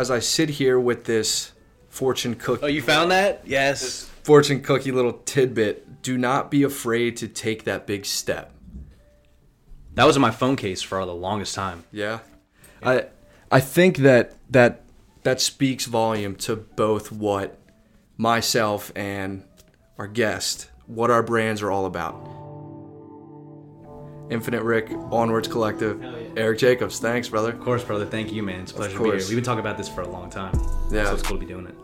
as I sit here with this fortune cookie Oh, you found that? Yes. fortune cookie little tidbit, do not be afraid to take that big step. That was in my phone case for the longest time. Yeah. I I think that that that speaks volume to both what myself and our guest, what our brands are all about. Infinite Rick, Onwards Collective, Eric Jacobs. Thanks, brother. Of course, brother. Thank you, man. It's a pleasure to be here. We've been talking about this for a long time. Yeah. So it's cool to be doing it.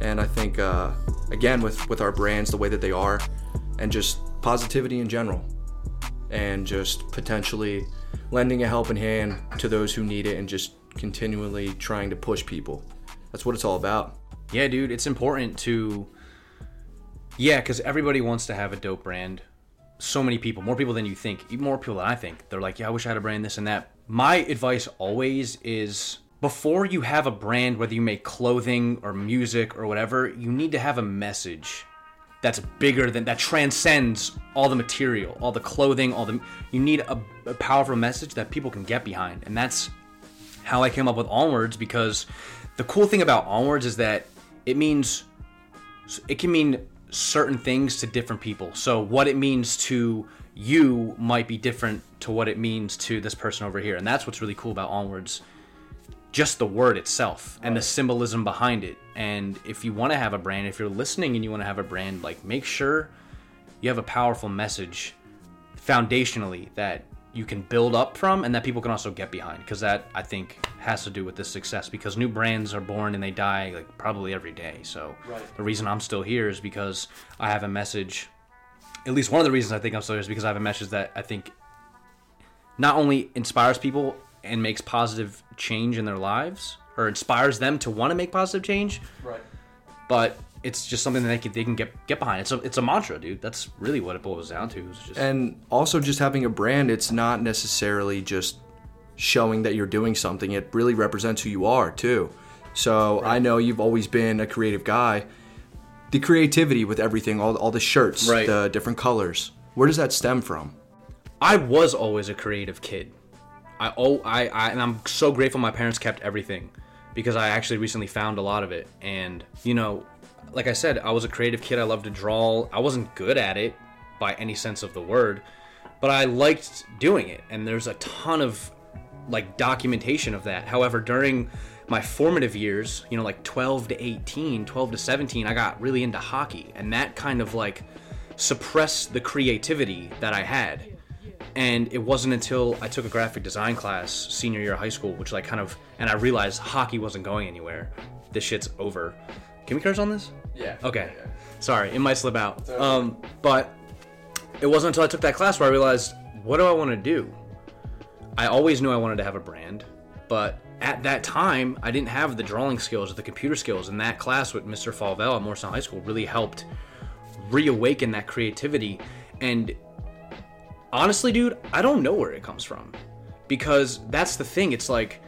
And I think uh, again with with our brands the way that they are, and just positivity in general, and just potentially lending a helping hand to those who need it, and just continually trying to push people. That's what it's all about. Yeah, dude, it's important to. Yeah, because everybody wants to have a dope brand. So many people, more people than you think, more people than I think. They're like, yeah, I wish I had a brand, this and that. My advice always is before you have a brand, whether you make clothing or music or whatever, you need to have a message that's bigger than that transcends all the material, all the clothing, all the. You need a, a powerful message that people can get behind, and that's how I came up with Onwards because the cool thing about Onwards is that it means it can mean certain things to different people. So what it means to you might be different to what it means to this person over here. And that's what's really cool about Onwards. Just the word itself and the symbolism behind it. And if you want to have a brand, if you're listening and you want to have a brand, like make sure you have a powerful message foundationally that you can build up from and that people can also get behind because that i think has to do with this success because new brands are born and they die like probably every day so the reason i'm still here is because i have a message at least one of the reasons i think i'm still here is because i have a message that i think not only inspires people and makes positive change in their lives or inspires them to want to make positive change Right. but it's just something that they can, they can get get behind it's a, it's a mantra dude that's really what it boils down to just And also, just having a brand, it's not necessarily just showing that you're doing something. It really represents who you are, too. So I know you've always been a creative guy. The creativity with everything, all, all the shirts, Right. the different colors, where does that stem from? I was always a creative kid. I oh I, I and I'm so grateful my parents kept everything because I actually recently found a lot of it. And you know, like I said, I was a creative kid. I loved to draw. I wasn't good at it by any sense of the word, but I liked doing it. And there's a ton of like documentation of that. However, during my formative years, you know, like 12 to 18, 12 to 17, I got really into hockey, and that kind of like suppressed the creativity that I had. And it wasn't until I took a graphic design class senior year of high school, which like kind of, and I realized hockey wasn't going anywhere. This shit's over. Can we curse on this? Yeah. Okay. Sorry, it might slip out. Um, but it wasn't until I took that class where I realized, what do I want to do? I always knew I wanted to have a brand, but at that time, I didn't have the drawing skills or the computer skills. And that class with Mr. Falvell at Morristown High School really helped reawaken that creativity. And honestly, dude, I don't know where it comes from because that's the thing. It's like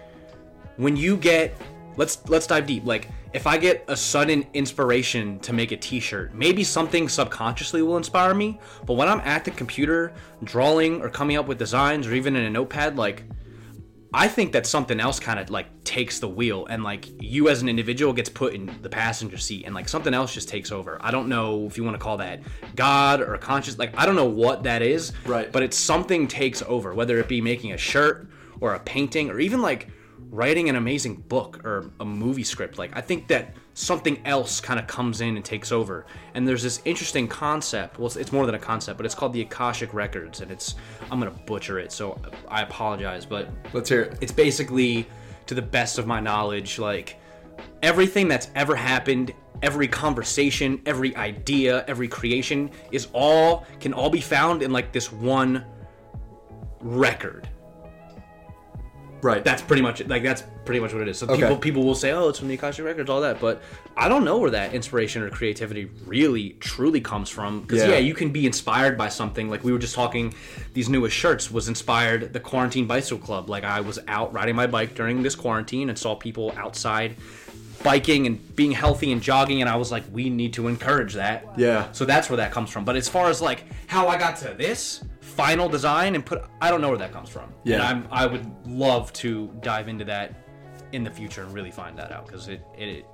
when you get let's let's dive deep. Like if I get a sudden inspiration to make a t-shirt, maybe something subconsciously will inspire me, but when I'm at the computer drawing or coming up with designs or even in a notepad like I think that something else kind of like takes the wheel and like you as an individual gets put in the passenger seat and like something else just takes over. I don't know if you want to call that God or conscious like I don't know what that is. Right. But it's something takes over, whether it be making a shirt or a painting or even like writing an amazing book or a movie script. Like I think that something else kind of comes in and takes over. And there's this interesting concept. Well, it's, more than a concept, but it's called the Akashic Records, and it's I'm gonna butcher it, so I apologize, but Let's hear it. it's basically to the best of my knowledge like everything that's ever happened every conversation every idea every creation is all can all be found in like this one record Right. that's pretty much it. like that's pretty much what it is so Okay. people people will say oh it's from the akashic records all that but i don't know where that inspiration or creativity really truly comes from because Yeah. yeah. you can be inspired by something like we were just talking these newest shirts was inspired the quarantine bicycle club like i was out riding my bike during this quarantine and saw people outside biking and being healthy and jogging and i was like we need to encourage that Yeah. so that's where that comes from but as far as like how i got to this final design and put i don't know where that comes from Yeah. and i'm i would love to dive into that in the future and really find that out because it, it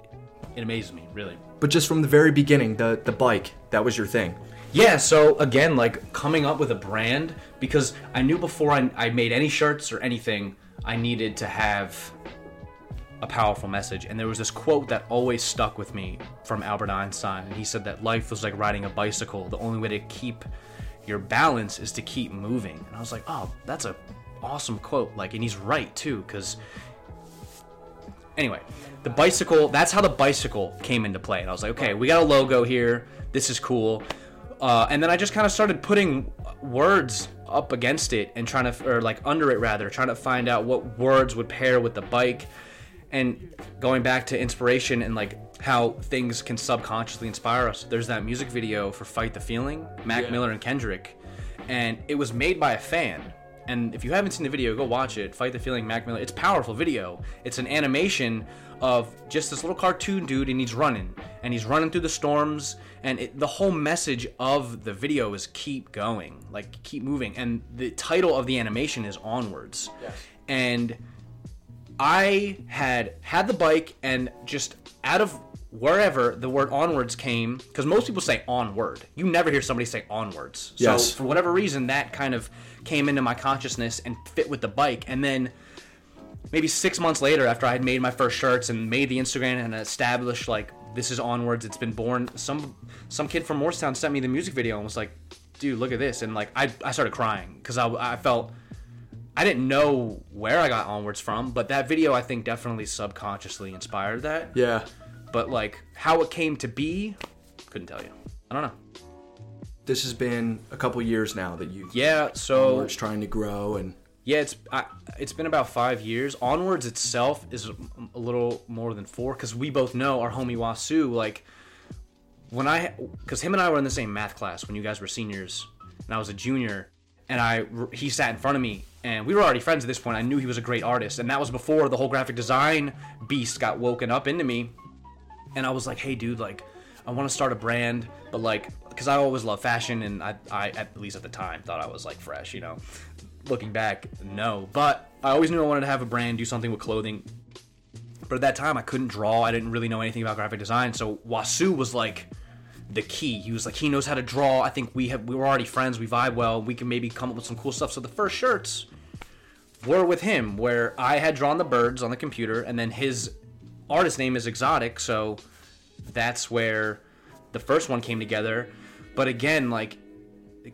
it amazes me really. But just from the very beginning, the the bike that was your thing. Yeah, so again, like coming up with a brand because I knew before I, I made any shirts or anything, I needed to have a powerful message. And there was this quote that always stuck with me from Albert Einstein. And he said that life was like riding a bicycle. The only way to keep your balance is to keep moving. And I was like, oh, that's a awesome quote. Like, and he's right too, because anyway, the bicycle, that's how the bicycle came into play. And I was like, okay, we got a logo here. This is cool. Uh, and then I just kind of started putting words up against it and trying to, or like under it rather, trying to find out what words would pair with the bike. And going back to inspiration and like how things can subconsciously inspire us. There's that music video for Fight the Feeling, Mac Yeah. Miller and Kendrick. And it was made by a fan. And if you haven't seen the video, go watch it. Fight the Feeling, Mac Miller. It's a powerful video. It's an animation of just this little cartoon dude, and he's running, and he's running through the storms. And it, the whole message of the video is keep going, like keep moving. And the title of the animation is Onwards. Yes. And I had had the bike, and just out of wherever the word onwards came, because most people say onward. You never hear somebody say onwards. Yes. So for whatever reason, that kind of came into my consciousness and fit with the bike. And then maybe six months later, after I had made my first shirts and made the Instagram and established like this is onwards, it's been born. Some some kid from Morristown sent me the music video and was like, "Dude, look at this!" And like I I started crying because I I felt. I didn't know where I got onwards from, but that video I think definitely subconsciously inspired that. Yeah. But like how it came to be, couldn't tell you. I don't know. This has been a couple years now that you Yeah, so were trying to grow and Yeah, it's I, it's been about five years. Onwards itself is a, a little more than four because we both know our homie Wasu. Like when I, because him and I were in the same math class when you guys were seniors, and I was a junior, and I he sat in front of me, and we were already friends at this point. I knew he was a great artist, and that was before the whole graphic design beast got woken up into me. And I was like, hey, dude, like I want to start a brand, but like because I always loved fashion, and I, I at least at the time thought I was like fresh, you know looking back, no. But I always knew I wanted to have a brand, do something with clothing. But at that time, I couldn't draw. I didn't really know anything about graphic design. So Wasu was like the key. He was like he knows how to draw. I think we have we were already friends. We vibe well. We can maybe come up with some cool stuff. So the first shirts were with him, where I had drawn the birds on the computer, and then his artist name is Exotic. So that's where the first one came together. But again, like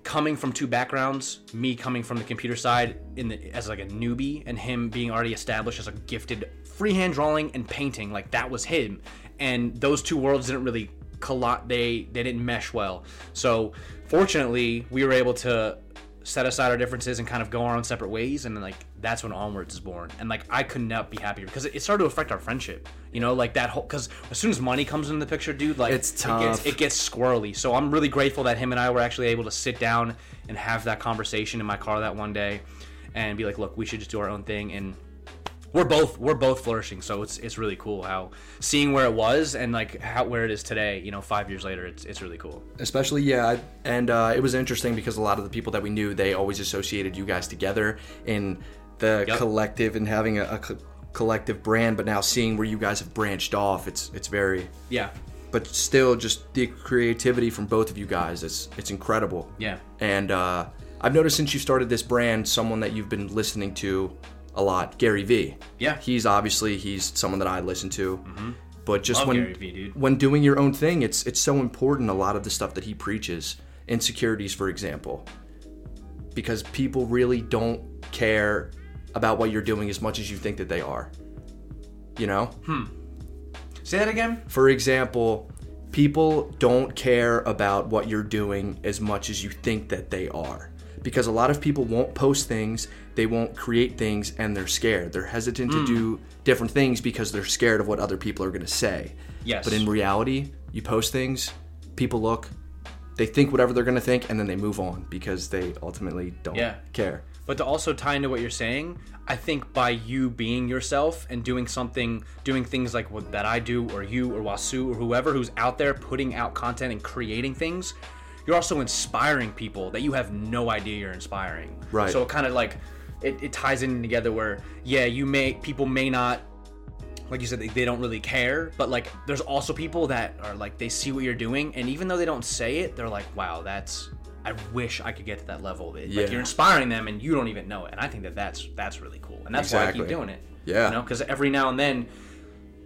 coming from two backgrounds, me coming from the computer side in the as like a newbie, and him being already established as a gifted freehand drawing and painting, like that was him. And those two worlds didn't really collide; they they didn't mesh well. So fortunately, we were able to set aside our differences and kind of go our own separate ways and then like that's when onwards is born. And like i could not be happier because it started to affect our friendship you know like that whole because as soon as money comes into the picture dude like It's it gets, tough. it gets squirrely. So i'm really grateful that him and i were actually able to sit down and have that conversation in my car that one day and be like look we should just do our own thing. And we're both we're both flourishing so it's it's really cool how seeing where it was and like how where it is today you know five years later it's it's really cool. Especially yeah and uh, it was interesting because a lot of the people that we knew they always associated you guys together in the Yep. collective and having a, a co- collective brand but now seeing where you guys have branched off it's it's very yeah. But still just the creativity from both of you guys it's it's incredible. Yeah. And uh, i've noticed since you started this brand someone that you've been listening to a lot. Gary vee. Yeah. he's obviously he's someone that i listen to. Mm-hmm. But just Love when Gary Vee, dude. when doing your own thing it's it's so important a lot of the stuff that he preaches. Insecurities for example. Because people really don't care about what you're doing as much as you think that they are. You know? Hmm. Say that again? For example, people don't care about what you're doing as much as you think that they are. Because a lot of people won't post things, they won't create things, and they're scared. They're hesitant to hmm. do different things because they're scared of what other people are going to say. Yes. But in reality, you post things, people look, they think whatever they're going to think, and then they move on because they ultimately don't Yeah. care. But to also tie into what you're saying, I think by you being yourself and doing something, doing things like what that I do, or you, or Wasu, or whoever who's out there putting out content and creating things, you're also inspiring people that you have no idea you're inspiring. Right. So it kind of like it, it ties in together where yeah, you may people may not like you said, they, they don't really care. But like, there's also people that are like, they see what you're doing, and even though they don't say it, they're like, wow, that's. I wish I could get to that level. It, Yeah. Like you're inspiring them, and you don't even know it. And I think that that's that's really cool, and that's why I keep doing it. Yeah. You know, because every now and then,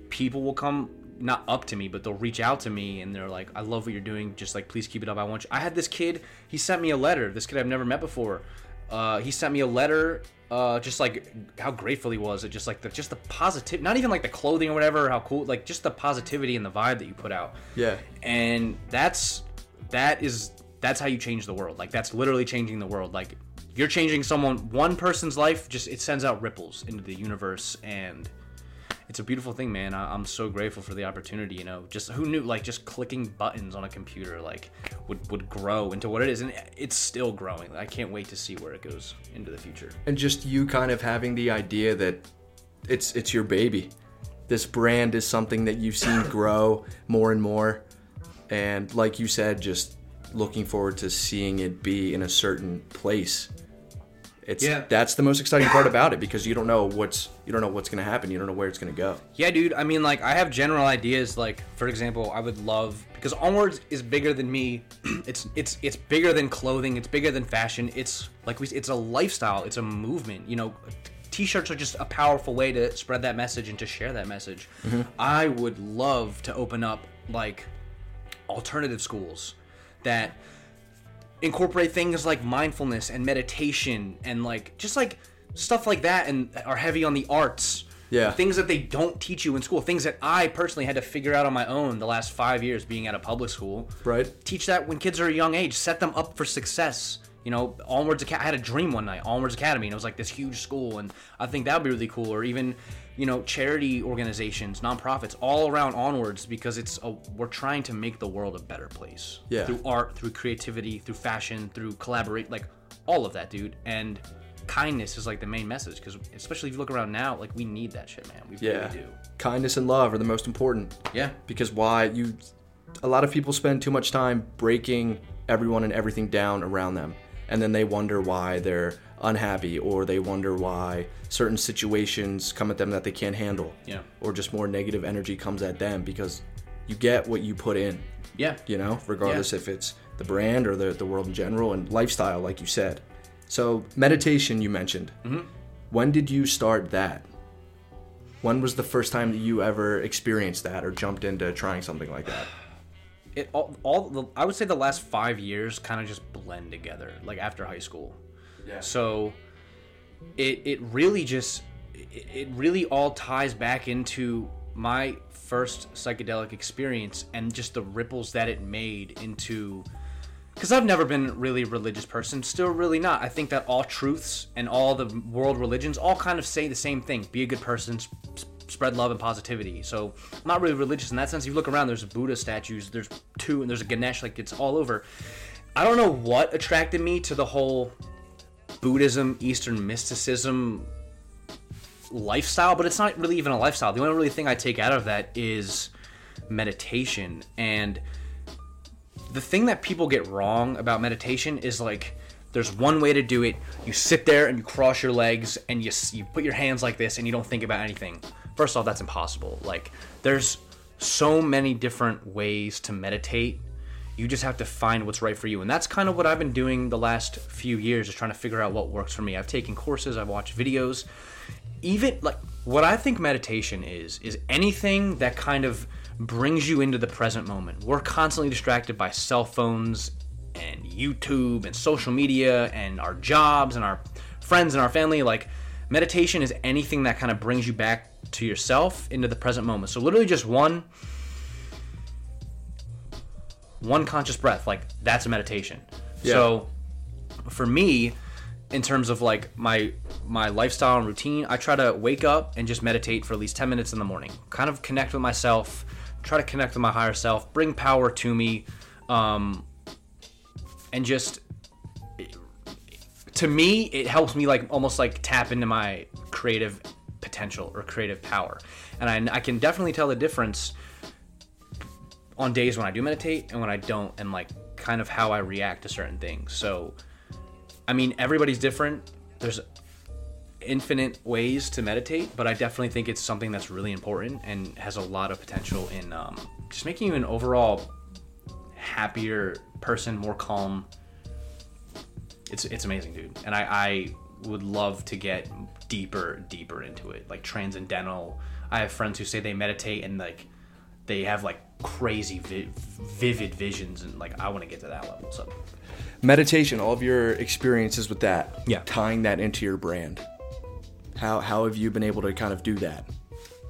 people will come not up to me, but they'll reach out to me, and they're like, "I love what you're doing. Just like, please keep it up. I want you." I had this kid. He sent me a letter. This kid I've never met before. Uh, he sent me a letter. Uh, just like how grateful he was at just like the just the positive, not even like the clothing or whatever, how cool, like just the positivity and the vibe that you put out Yeah. and that's that is that's how you change the world like that's literally changing the world like you're changing someone one person's life just it sends out ripples into the universe and it's a beautiful thing man I, i'm so grateful for the opportunity you know just who knew like just clicking buttons on a computer like would would grow into what it is and it's still growing i can't wait to see where it goes into the future and just you kind of having the idea that it's it's your baby. This brand is something that you've seen grow more and more, and like you said, just looking forward to seeing it be in a certain place. It's Yeah. that's the most exciting part about it because you don't know what's you don't know what's gonna happen. You don't know where it's gonna go. Yeah, dude. I mean, like, I have general ideas. Like, for example, I would love because Onwards is bigger than me. it's it's it's bigger than clothing. It's bigger than fashion. It's like we. It's a lifestyle. It's a movement. You know, t-shirts are just a powerful way to spread that message and to share that message. Mm-hmm. I would love to open up like alternative schools that incorporate things like mindfulness and meditation and like just like stuff like that and are heavy on the arts Yeah. things that they don't teach you in school things that i personally had to figure out on my own the last five years being at a public school Right. teach that when kids are a young age set them up for success you know onwards Academy. i had a dream one night onwards academy and it was like this huge school and i think that would be really cool or even you know charity organizations nonprofits all around onwards because it's a, we're trying to make the world a better place Yeah. through art through creativity through fashion through collaborate like all of that dude and kindness is like the main message because especially if you look around now like we need that shit man we Yeah. really do Kindness and love are the most important. yeah because why you a lot of people spend too much time breaking everyone and everything down around them and then they wonder why they're unhappy or they wonder why certain situations come at them that they can't handle. Yeah. or just more negative energy comes at them because you get what you put in. Yeah. You know regardless if it's the brand or the, the world in general and lifestyle like you said. So meditation you mentioned. Mm-hmm. When did you start that? When was the first time that you ever experienced that or jumped into trying something like that it all, all the, I would say the last five years kind of just blend together, like after high school. Yeah. So it it really just it, it really all ties back into my first psychedelic experience and just the ripples that it made into because I've never been really a religious person, still really not. I think that all truths and all the world religions all kind of say the same thing: be a good person, spread love and positivity. So I'm not really religious in that sense. If you look around, there's Buddha statues, there's two, and there's a Ganesh, like it's all over. I don't know what attracted me to the whole Buddhism, Eastern mysticism lifestyle, but it's not really even a lifestyle. The only really thing I take out of that is meditation and the thing that people get wrong about meditation is like there's one way to do it. You sit there and you cross your legs and you you put your hands like this and you don't think about anything. First off, that's impossible. Like there's so many different ways to meditate. You just have to find what's right for you. And that's kind of what I've been doing the last few years is trying to figure out what works for me. I've taken courses, I've watched videos. Even like what I think meditation is is anything that kind of brings you into the present moment. We're constantly distracted by cell phones and YouTube and social media and our jobs and our friends and our family. Like, meditation is anything that kind of brings you back to yourself into the present moment. So, literally, just one. One conscious breath, like that's a meditation. Yeah. So, for me, in terms of like my my lifestyle and routine, I try to wake up and just meditate for at least 10 minutes in the morning. Kind of connect with myself, try to connect with my higher self, bring power to me, um, and just to me, it helps me like almost like tap into my creative potential or creative power, and I, I can definitely tell the difference on days when I do meditate and when I don't, and like kind of how I react to certain things. So, I mean, everybody's different. There's infinite ways to meditate, but I definitely think it's something that's really important and has a lot of potential in um, just making you an overall happier person, more calm. It's it's amazing, dude. And I, I would love to get deeper, deeper into it, like transcendental. I have friends who say they meditate and like they have like crazy vi- vivid visions and like I want to get to that level. So meditation, all of your experiences with that, Yeah. tying that into your brand. How how have you been able to kind of do that?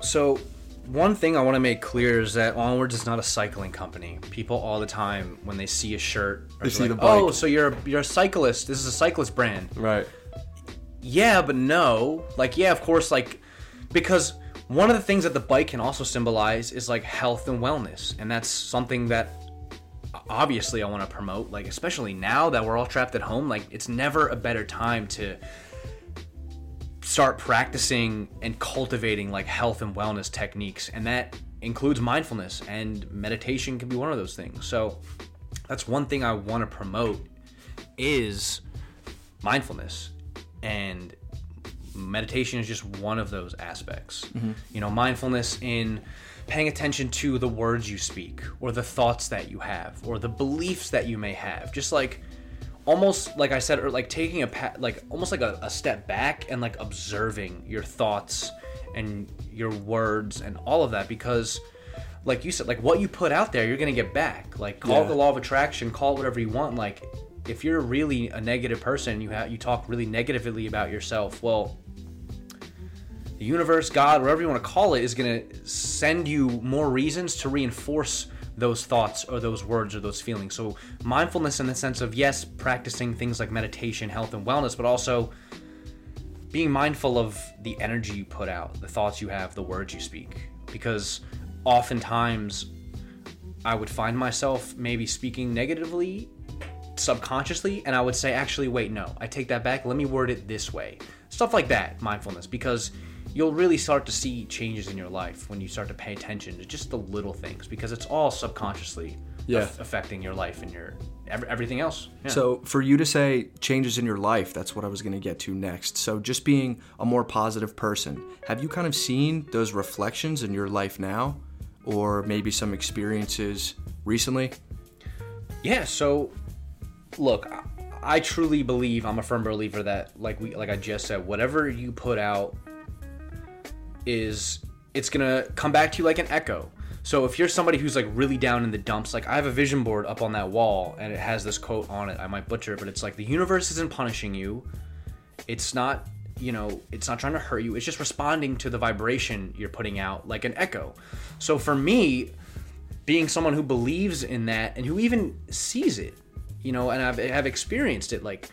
So, one thing I want to make clear is that Onwards is not a cycling company. People all the time, when they see a shirt, They see like, the bike. "Oh, so you're you're a cyclist? This is a cyclist brand." Right. Yeah, but no. Like, yeah, of course, like because one of the things that the bike can also symbolize is like health and wellness, and that's something that obviously I want to promote. Like, especially now that we're all trapped at home, like it's never a better time to start practicing and cultivating like health and wellness techniques and that includes mindfulness and meditation can be one of those things. So that's one thing i want to promote is mindfulness and meditation is just one of those aspects. Mm-hmm. You know mindfulness in paying attention to the words you speak or the thoughts that you have or the beliefs that you may have. Just like almost like I said, or like taking a pa- like almost like a, a step back and like observing your thoughts and your words and all of that because like you said like what you put out there you're gonna get back. Like call it the law of attraction call it whatever you want. Like if you're really a negative person you have you talk really negatively about yourself well the universe, God, whatever you want to call it, is to send you more reasons to reinforce those thoughts or those words or those feelings. So, mindfulness in the sense of, yes, practicing things like meditation, health, and wellness, but also being mindful of the energy you put out, the thoughts you have, the words you speak. Because oftentimes I would find myself maybe speaking negatively subconsciously and I would say actually wait no I take that back let me word it this way stuff like that mindfulness because you'll really start to see changes in your life when you start to pay attention to just the little things because it's all subconsciously Yeah. aff- affecting your life and your ev- everything else Yeah. So for you to say changes in your life, that's what I was going to get to next. So just being a more positive person, have you kind of seen those reflections in your life now, or maybe some experiences recently? Yeah, so look, I- I truly believe I'm a firm believer that like we like I just said, whatever you put out is it's gonna come back to you like an echo. So if you're somebody who's like really down in the dumps, like I have a vision board up on that wall and it has this quote on it. I might butcher it, but it's like the universe isn't punishing you. It's not, you know, it's not trying to hurt you. It's just responding to the vibration you're putting out like an echo. So for me, being someone who believes in that and who even sees it, you know, and I've, have experienced it, like,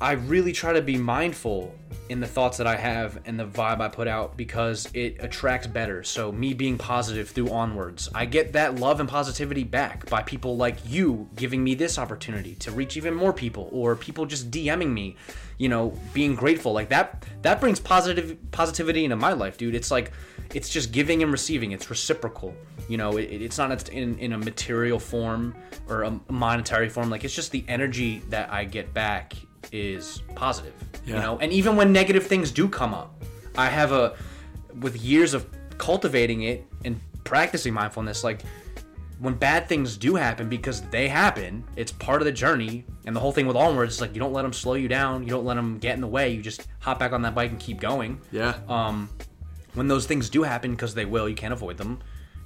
I really try to be mindful in the thoughts that I have and the vibe I put out because it attracts better. So, me being positive through onwards, I get that love and positivity back by people like you giving me this opportunity to reach even more people or people just DMing me, you know, being grateful. Like that that brings positive positivity into my life, dude. It's like it's just giving and receiving. It's reciprocal. You know, it, it's not in, in a material form or a monetary form. Like it's just the energy that I get back is positive. You know, and even when negative things do come up, I have a with years of cultivating it and practicing mindfulness, like when bad things do happen because they happen, it's part of the journey. And the whole thing with onwards is like you don't let them slow you down, you don't let them get in the way. You just hop back on that bike and keep going. Yeah. Um, when those things do happen, because they will, you can't avoid them.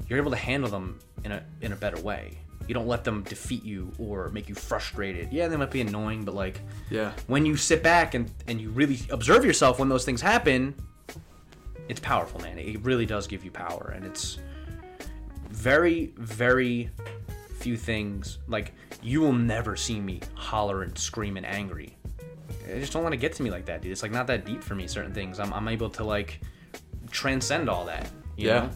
You're able to handle them in a in a better way. You don't let them defeat you or make you frustrated. Yeah, they might be annoying, but like yeah. when you sit back and and you really observe yourself when those things happen, it's powerful, man. It really does give you power, and it's very very few things like you will never see me holler and scream and angry. I just don't want to get to me like that, dude. It's like not that deep for me. Certain things, I'm, I'm able to like transcend all that. You Yeah. know?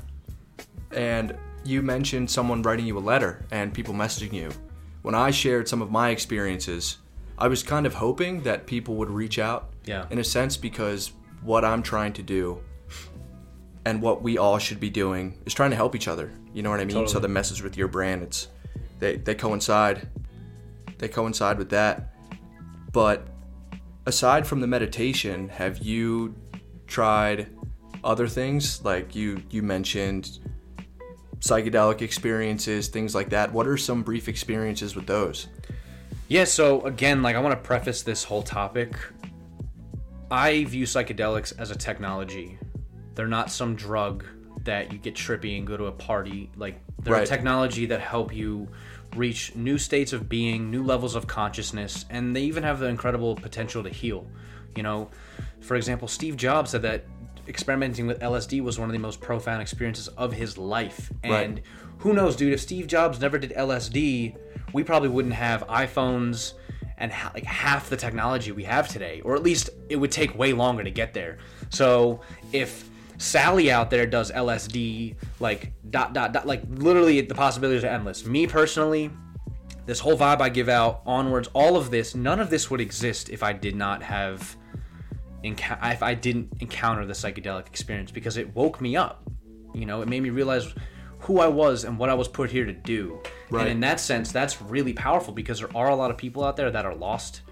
And you mentioned someone writing you a letter and people messaging you. When I shared some of my experiences, I was kind of hoping that people would reach out Yeah. in a sense because what I'm trying to do and what we all should be doing is trying to help each other. You know what I mean? So the message with your brand, it's they, they coincide. They coincide with that. But aside from the meditation, have you tried other things like you you mentioned psychedelic experiences, things like that? What are some brief experiences with those? Yeah, so again, like I want to preface this whole topic. I view psychedelics as a technology. They're not some drug that you get trippy and go to a party. Like they're a technology that help you reach new states of being, new levels of consciousness, and they even have the incredible potential to heal. You know, for example, Steve Jobs said that experimenting with LSD was one of the most profound experiences of his life. Right. And who knows, dude, if Steve Jobs never did LSD, we probably wouldn't have iPhones and ha- like half the technology we have today, or at least it would take way longer to get there. So if Sally out there does LSD, like dot dot dot, like literally the possibilities are endless. Me personally, this whole vibe I give out onwards, all of this, none of this would exist if I did not have, enc- if I didn't encounter the psychedelic experience because it woke me up. You know, it made me realize who I was and what I was put here to do. Right. And in that sense, that's really powerful because there are a lot of people out there that are lost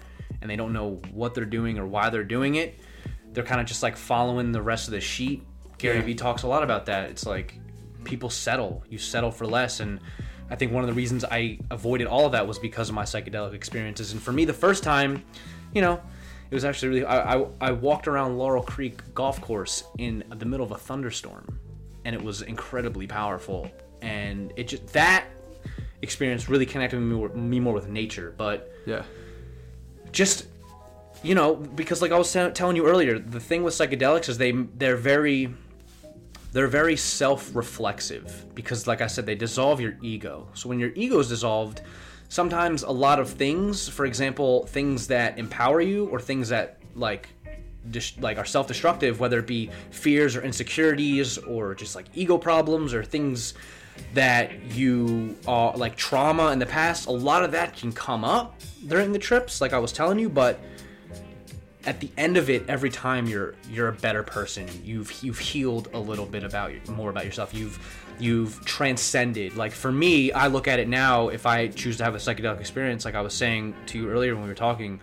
and they don't know what they're doing or why they're doing it. They're kind of just like following the rest of the sheet. Gary Yeah. Vee talks a lot about that. It's like people settle. You settle for less and I think one of the reasons I avoided all of that was because of my psychedelic experiences. And for me, the first time, you know, it was actually really. I, I, I walked around Laurel Creek Golf Course in the middle of a thunderstorm, and it was incredibly powerful. And it just that experience really connected me more, me more with nature. But Yeah. just you know because like i was sa- telling you earlier the thing with psychedelics is they they're very they're very self-reflexive because like i said they dissolve your ego so when your ego is dissolved sometimes a lot of things for example things that empower you or things that like dis- like are self-destructive whether it be fears or insecurities or just like ego problems or things that you are like trauma in the past a lot of that can come up during the trips like i was telling you but at the end of it every time you're you're a better person you've you've healed a little bit about your, more about yourself. You've you've transcended. Like for me i look at it now if i choose to have a psychedelic experience like i was saying to you earlier when we were talking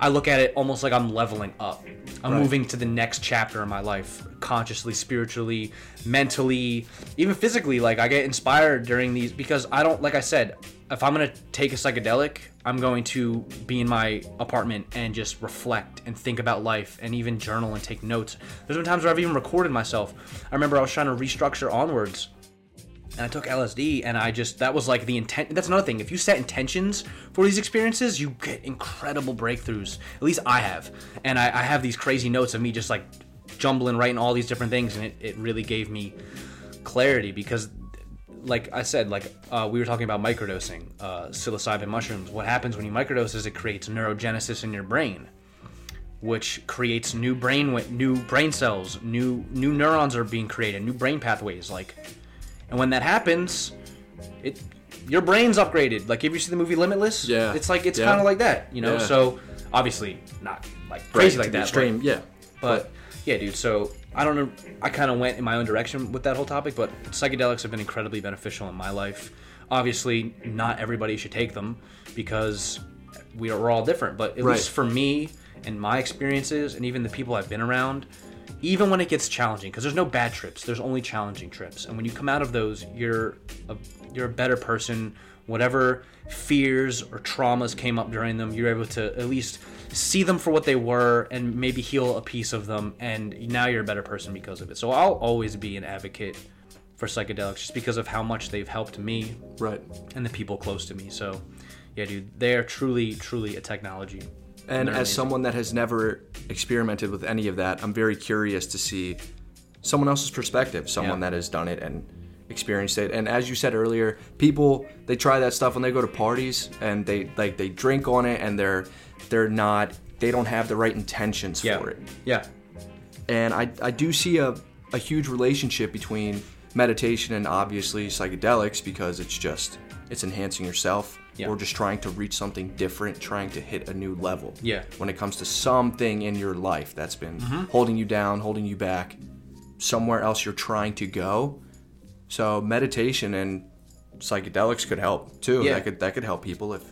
i look at it almost like i'm leveling up. I'm Right. moving to the next chapter in my life consciously spiritually mentally even physically. Like i get inspired during these because i don't like i said if i'm going to take a psychedelic i'm going to be in my apartment and just reflect and think about life and even journal and take notes. There's been times where i've even recorded myself. I remember i was trying to restructure onwards and I took LSD, and I just that was like the intent. That's another thing. If you set intentions for these experiences, you get incredible breakthroughs. At least I have, and I, I have these crazy notes of me just like jumbling, writing all these different things, and it, it really gave me clarity because, like I said, like uh, we were talking about microdosing, uh, psilocybin mushrooms. What happens when you microdose is it creates neurogenesis in your brain which creates new brain new brain cells, new new neurons are being created, new brain pathways like and when that happens, it your brain's upgraded. Like if you see the movie Limitless, Yeah. it's like it's Yeah. kind of like that, you know. Yeah. So obviously not like crazy Right, like that, Extreme. yeah. but yeah, dude. So I don't know. I kind of went in my own direction with that whole topic, but psychedelics have been incredibly beneficial in my life. Obviously, not everybody should take them because we are, we're all different. But at Right. least for me and my experiences, and even the people I've been around, even when it gets challenging, because there's no bad trips, there's only challenging trips. And when you come out of those, you're a, you're a better person. Whatever fears or traumas came up during them, you're able to at least see them for what they were and maybe heal a piece of them. And now you're a better person because of it. So I'll always be an advocate for psychedelics just because of how much they've helped me Right. and the people close to me. So, yeah, dude, they are truly, truly a technology. And as someone that has never experimented with any of that, I'm very curious to see someone else's perspective, someone Yeah. that has done it and experienced it. And as you said earlier, people they try that stuff when they go to parties and they like they drink on it and they're they're not they don't have the right intentions yeah, for it. yeah, And I, I do see a, a huge relationship between meditation and obviously psychedelics because it's just it's enhancing yourself Yeah. or just trying to reach something different, trying to hit a new level. Yeah. Mm-hmm. When it comes to something in your life that's been holding you down, holding you back, somewhere else you're trying to go. So meditation and psychedelics could help too. Yeah. That could that could help people if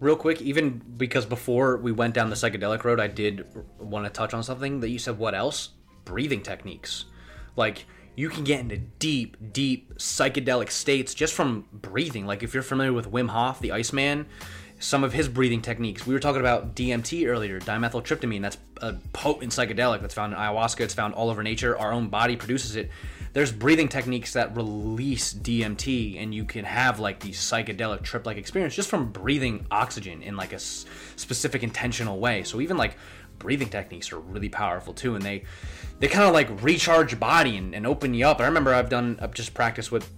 real quick, even because before we went down the psychedelic road, I did want to touch on something that you said. What else? Breathing techniques. Like you can get into deep, deep psychedelic states just from breathing. Like if you're familiar with Wim Hof, the Iceman, some of his breathing techniques. We were talking about DMT earlier, dimethyltryptamine. That's a potent psychedelic that's found in ayahuasca. It's found all over nature. Our own body produces it. There's breathing techniques that release DMT, and you can have like these psychedelic trip-like experience just from breathing oxygen in like a s- specific intentional way. So even like breathing techniques are really powerful too, and they they kind of like recharge your body and, and open you up. I remember I've done I've just practiced with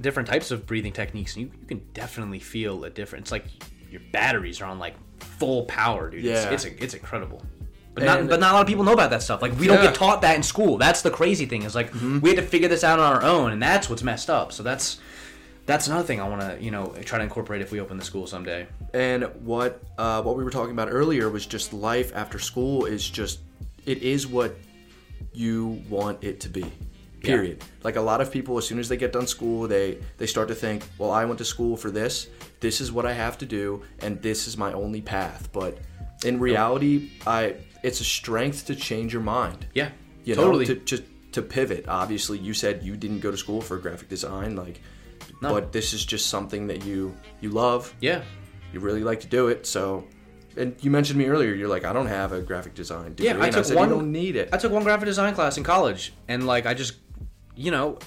different types of breathing techniques, and you, you can definitely feel a difference. Like your batteries are on like full power, dude. Yeah. It's, it's it's incredible. But not, but not a lot of people know about that stuff. Like we don't get taught that in school. That's the crazy thing. Is like mm-hmm. we had to figure this out on our own, and that's what's messed up. So that's that's another thing I want to you know try to incorporate if we open the school someday. And what uh, what we were talking about earlier was just life after school is just it is what you want it to be. Period. Like a lot of people, as soon as they get done school, they they start to think, well, I went to school for this. This is what I have to do, and this is my only path. But in reality, I it's a strength to change your mind. Yeah, you totally. know, to just to pivot. Obviously, you said you didn't go to school for graphic design, like, but this is just something that you you love yeah, you really like to do it. So, and you mentioned me earlier. You're like, I don't have a graphic design degree. Yeah, I took said, one- You don't need it. I took one graphic design class in college, and like I just, you know,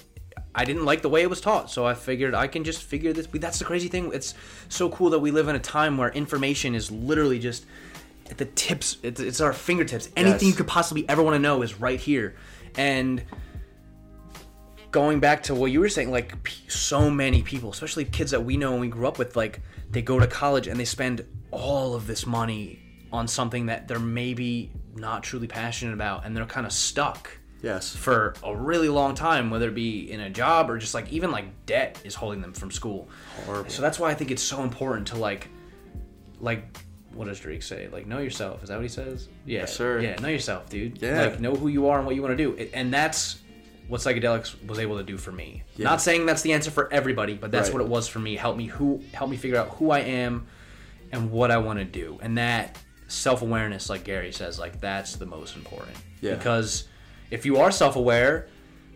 I didn't like the way it was taught, so I figured I can just figure this. That's the crazy thing. It's so cool that we live in a time where information is literally just at the tips. It's, it's our fingertips. Anything Yes. you could possibly ever want to know is right here, and. Going back to what you were saying, like p- so many people, especially kids that we know and we grew up with, like they go to college and they spend all of this money on something that they're maybe not truly passionate about and they're kind of stuck yes. for a really long time whether it be in a job or just like even like debt is holding them from school Horrible. so that's why i think it's so important to like like what does drake say like know yourself is that what he says yeah Yes, sir. yeah know yourself dude Yeah. like know who you are and what you want to do and that's what psychedelics was able to do for me Yeah. not saying that's the answer for everybody but that's Right. what it was for me help me who help me figure out who i am and what i want to do and that self-awareness like gary says like that's the most important Yeah. because if you are self-aware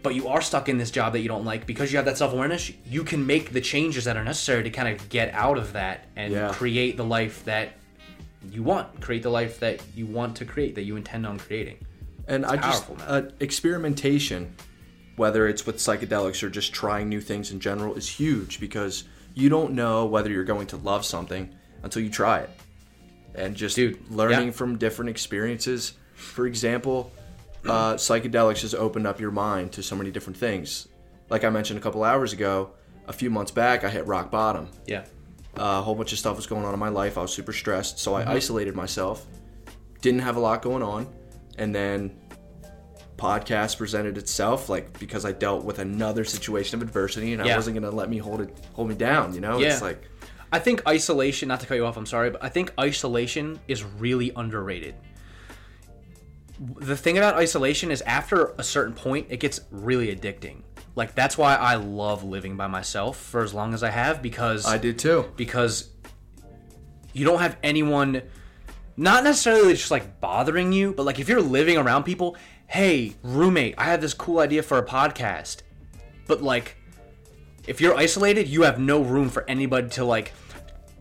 but you are stuck in this job that you don't like because you have that self-awareness you can make the changes that are necessary to kind of get out of that and Yeah. create the life that you want create the life that you want to create that you intend on creating And I just uh, experimentation, whether it's with psychedelics or just trying new things in general, is huge because you don't know whether you're going to love something until you try it. And just Dude, learning yeah. from different experiences. For example, uh, psychedelics has opened up your mind to so many different things. Like I mentioned a couple hours ago, a few months back, I hit rock bottom. yeah Uh, a whole bunch of stuff was going on in my life. I was super stressed, so I isolated myself. Didn't have a lot going on, and then podcast presented itself, like because I dealt with another situation of adversity, and I wasn't gonna let me hold it, hold me down. You know, Yeah. it's like I think isolation, not to cut you off, I'm sorry, but I think isolation is really underrated. The thing about isolation is after a certain point, it gets really addicting. Like that's why I love living by myself for as long as I have because I did too. because you don't have anyone not necessarily just like bothering you, but like if you're living around people, hey, roommate, I have this cool idea for a podcast. But like if you're isolated, you have no room for anybody to like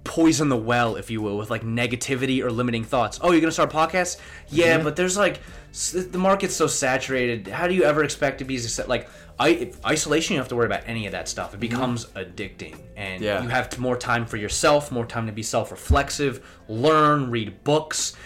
poison the well, if you will, with like negativity or limiting thoughts. Oh, you're gonna start a podcast? Yeah, but there's like the market's so saturated. How do you ever expect to be like I, isolation? You don't have to worry about any of that stuff. It mm-hmm. becomes addicting, and Yeah. you have more time for yourself, more time to be self-reflexive, learn, read books.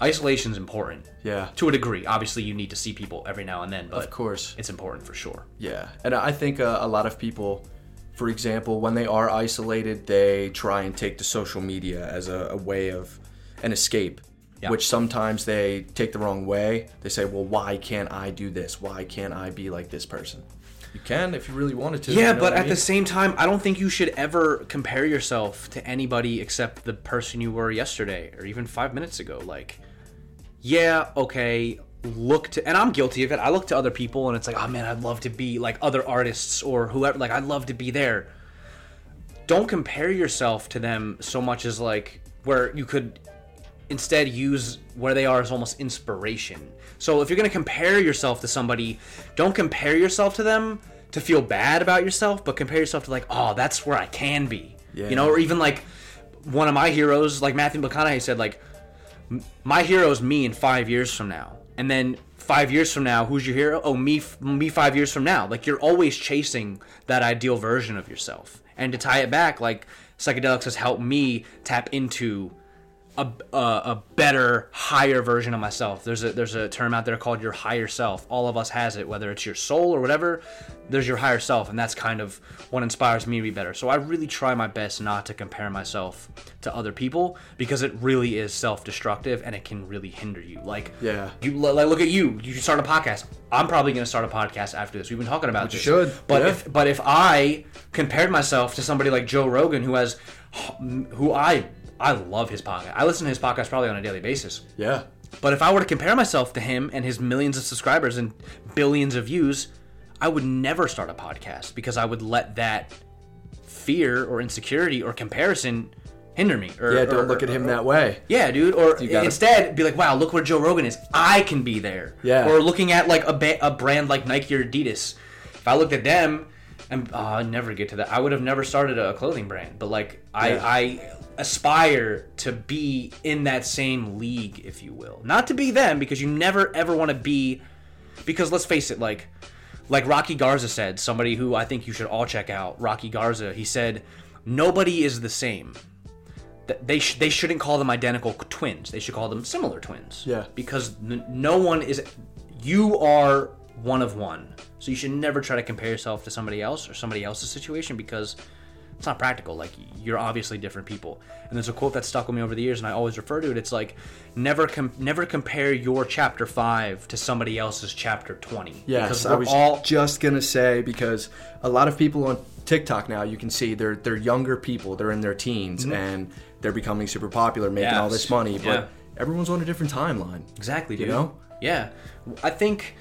Isolation's important. Yeah. To a degree, obviously, you need to see people every now and then, but Of course. it's important for sure. Yeah, and I think uh, a lot of people, for example, when they are isolated, they try and take to social media as a, a way of an escape, Yeah. which sometimes they take the wrong way. They say, "Well, why can't I do this? Why can't I be like this person?" You can if you really wanted to. Yeah, you know but what I at the same time, I don't think you should ever compare yourself to anybody except the person you were yesterday or even five minutes ago. Like, yeah, okay, look to, and I'm guilty of it. I look to other people and it's like, oh man, I'd love to be like other artists or whoever. Like, I'd love to be there. don't compare yourself to them so much as like where you could instead use where they are as almost inspiration. So if you're going to compare yourself to somebody, don't compare yourself to them to feel bad about yourself, but compare yourself to like, oh, that's where I can be. Yeah. You know, or even like one of my heroes, like Matthew McConaughey said, like, "M- my hero is me in five years from now. And then five years from now, who's your hero? Oh, me, me five years from now. Like, you're always chasing that ideal version of yourself. And to tie it back, like, psychedelics has helped me tap into a, a, a better, higher version of myself. There's a there's a term out there called your higher self. All of us has it, whether it's your soul or whatever. There's your higher self, and that's kind of what inspires me to be better. So I really try my best not to compare myself to other people because it really is self-destructive and it can really hinder you. Like Yeah. you like look at you. You start a podcast. I'm probably going to start a podcast after this. We've been talking about this. should, But yeah. if but if I compared myself to somebody like Joe Rogan, who has, who I I love his podcast. I listen to his podcast probably on a daily basis. Yeah. But if I were to compare myself to him and his millions of subscribers and billions of views, I would never start a podcast because I would let that fear or insecurity or comparison hinder me. Or, Yeah, don't look at or- him that way. yeah, dude. Or gotta- instead, be like, wow, look where Joe Rogan is. I can be there. Yeah. Or looking at like a, ba- a brand like Nike or Adidas. If I looked at them, and oh, I'd never get to that. I would have never started a clothing brand. But like, I, I aspire to be in that same league, if you will. Not to be them, because you never ever want to be. Because let's face it, like, like Rocky Garza said, somebody who I think you should all check out, Rocky Garza. He said, nobody is the same they sh- they shouldn't call them identical twins. They should call them similar twins. Yeah. Because n- no one is. You are one of one, so you should never try to compare yourself to somebody else or somebody else's situation because it's not practical. Like you're obviously different people. And there's a quote that stuck with me over the years, and I always refer to it. It's like never com- never compare your chapter five to somebody else's chapter twenty. Yes, I was all just gonna say because a lot of people on TikTok now, you can see they're they're younger people, they're in their teens, and they're becoming super popular, making all Mm-hmm. This money, but Yeah. everyone's on a different timeline. Exactly, You dude. know? Yeah. I think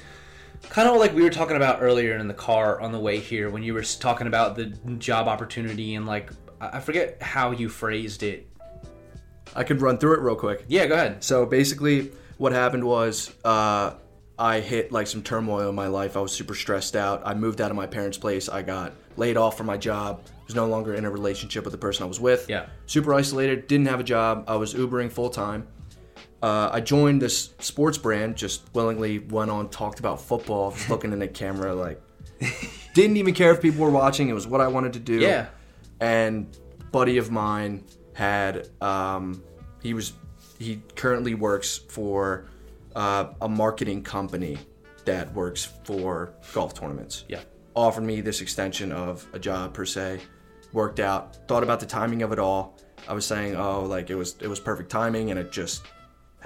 kind of like we were talking about earlier in the car on the way here when you were talking about the job opportunity and like I forget how you phrased it. I could run through it real quick. Yeah, go ahead. So basically, what happened was uh, I hit like some turmoil in my life. I was super stressed out. I moved out of my parents' place. I got laid off from my job. Was no longer in a relationship with the person I was with. Yeah. Super isolated. Didn't have a job. I was Ubering full time. Uh, I joined this sports brand. Just willingly went on, talked about football, just looking in the camera, like didn't even care if people were watching. It was what I wanted to do. Yeah. And buddy of mine had um, he was he currently works for uh, a marketing company that works for golf tournaments. Yeah. Offered me this extension of a job per se. Worked out. Thought about the timing of it all. I was saying, oh, like it was it was perfect timing, and it just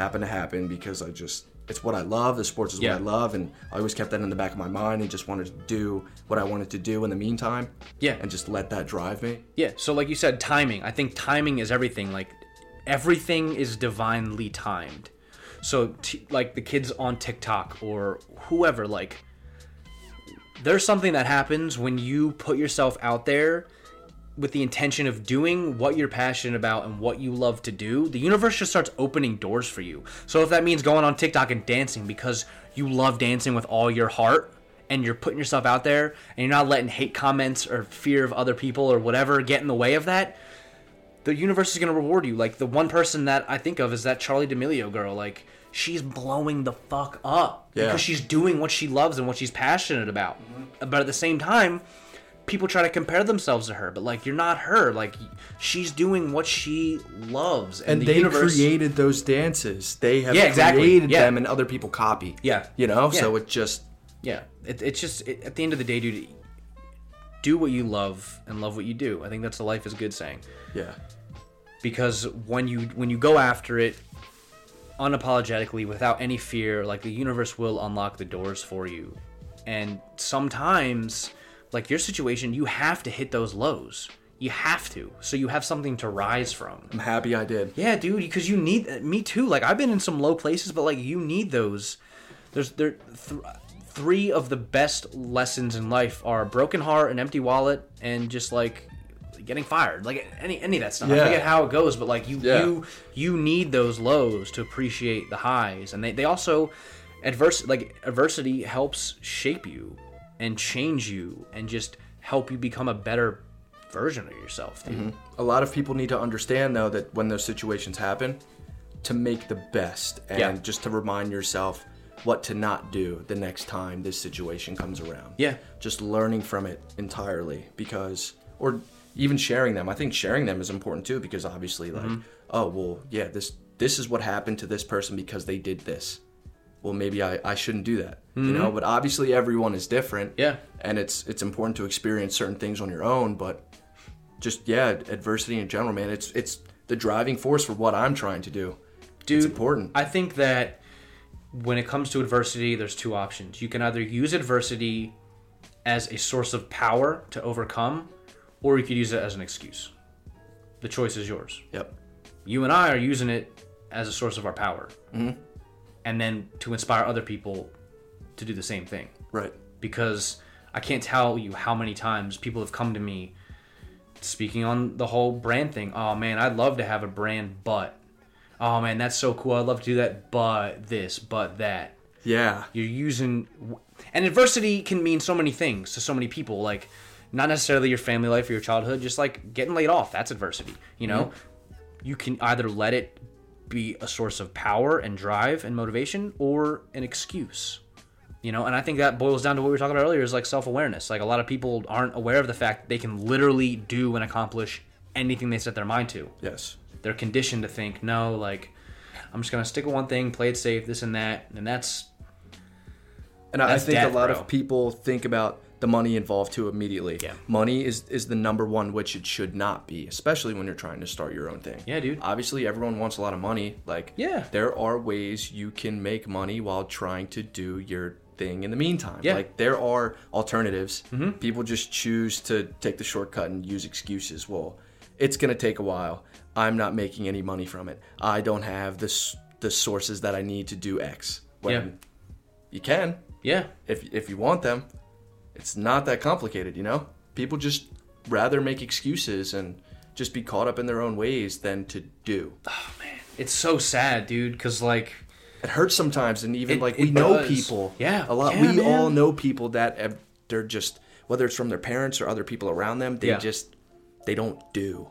happened to happen because I just it's what I love. The sports is Yeah. what I love, and I always kept that in the back of my mind and just wanted to do what I wanted to do in the meantime. Yeah. and just let that drive me. Yeah, so like you said timing. I think timing is everything. Like everything is divinely timed. So t- like the kids on TikTok or whoever like there's something that happens when you put yourself out there with the intention of doing what you're passionate about and what you love to do, the universe just starts opening doors for you. So if that means going on TikTok and dancing because you love dancing with all your heart and you're putting yourself out there and you're not letting hate comments or fear of other people or whatever get in the way of that, the universe is going to reward you. Like the one person that I think of is that Charli D'Amelio girl. Like she's blowing the fuck up Yeah. because she's doing what she loves and what she's passionate about. Mm-hmm. But at the same time, people try to compare themselves to her. But like you're not her. Like she's doing what she loves, and, And the they universe. created those dances. They have Yeah, exactly. created Yeah. them, and other people copy. Yeah. you know. Yeah. So it just Yeah, it, it's just it, at the end of the day, dude. Do what you love and love what you do. I think that's the life is good saying. yeah, because when you when you go after it unapologetically without any fear like the universe will unlock the doors for you and sometimes like your situation you have to hit those lows you have to so you have something to rise from I'm happy I did. yeah dude because you need uh, me too like i've been in some low places but like you need those there's there th- three of the best lessons in life are broken heart an empty wallet and just like getting fired, like any any of that stuff. Yeah. I forget how it goes, but like you Yeah. you you need those lows to appreciate the highs, and they they also adverse like adversity helps shape you and change you and just help you become a better version of yourself. Dude. A lot of people need to understand though that when those situations happen, to make the best and Yeah. just to remind yourself what to not do the next time this situation comes around. Yeah. Just learning from it entirely because or even sharing them. I think sharing them is important too because obviously like Mm-hmm. oh well yeah this this is what happened to this person because they did this. Well maybe I, I shouldn't do that. You know, but obviously everyone is different. Mm-hmm. Yeah. And it's it's important to experience certain things on your own, but just yeah, adversity in general, man. It's it's the driving force for what I'm trying to do. Dude, it's important. I think that when it comes to adversity, there's two options. You can either use adversity as a source of power to overcome, or you could use it as an excuse. The choice is yours. Yep. You and I are using it as a source of our power, and then to inspire other people to do the same thing. Right. Because I can't tell you how many times people have come to me speaking on the whole brand thing. Oh man, I'd love to have a brand, but oh man, that's so cool. I'd love to do that, but this, but that. Yeah. You're using, and adversity can mean so many things to so many people. Like, not necessarily your family life or your childhood, just like getting laid off. That's adversity. You know, mm-hmm. you can either let it be a source of power and drive and motivation, or an excuse. You know, and I think that boils down to what we were talking about earlier is like self awareness. Like a lot of people aren't aware of the fact that they can literally do and accomplish anything they set their mind to. Yes. They're conditioned to think, no, like I'm just gonna stick with one thing, play it safe, this and that, and that's And I I think death, a lot bro. of people think about the money involved too immediately. Yeah. Money is is the number one, which it should not be, especially when you're trying to start your own thing. Yeah, dude. Obviously, everyone wants a lot of money. Like, Yeah. there are ways you can make money while trying to do your thing in the meantime. Yeah. Mm-hmm. Like, there are alternatives. People just choose to take the shortcut and use excuses. Well, it's gonna take a while. I'm not making any money from it. I don't have the the sources that I need to do X. When Yeah. you can yeah, if if you want them. It's not that complicated, you know? People just rather make excuses and just be caught up in their own ways than to do. Oh man, it's so sad, dude. Cause like It hurts sometimes and even It- like we know does. people. Yeah. A lot Yeah, we man. all know people that have, they're just whether it's from their parents or other people around them, they Yeah. just they don't do.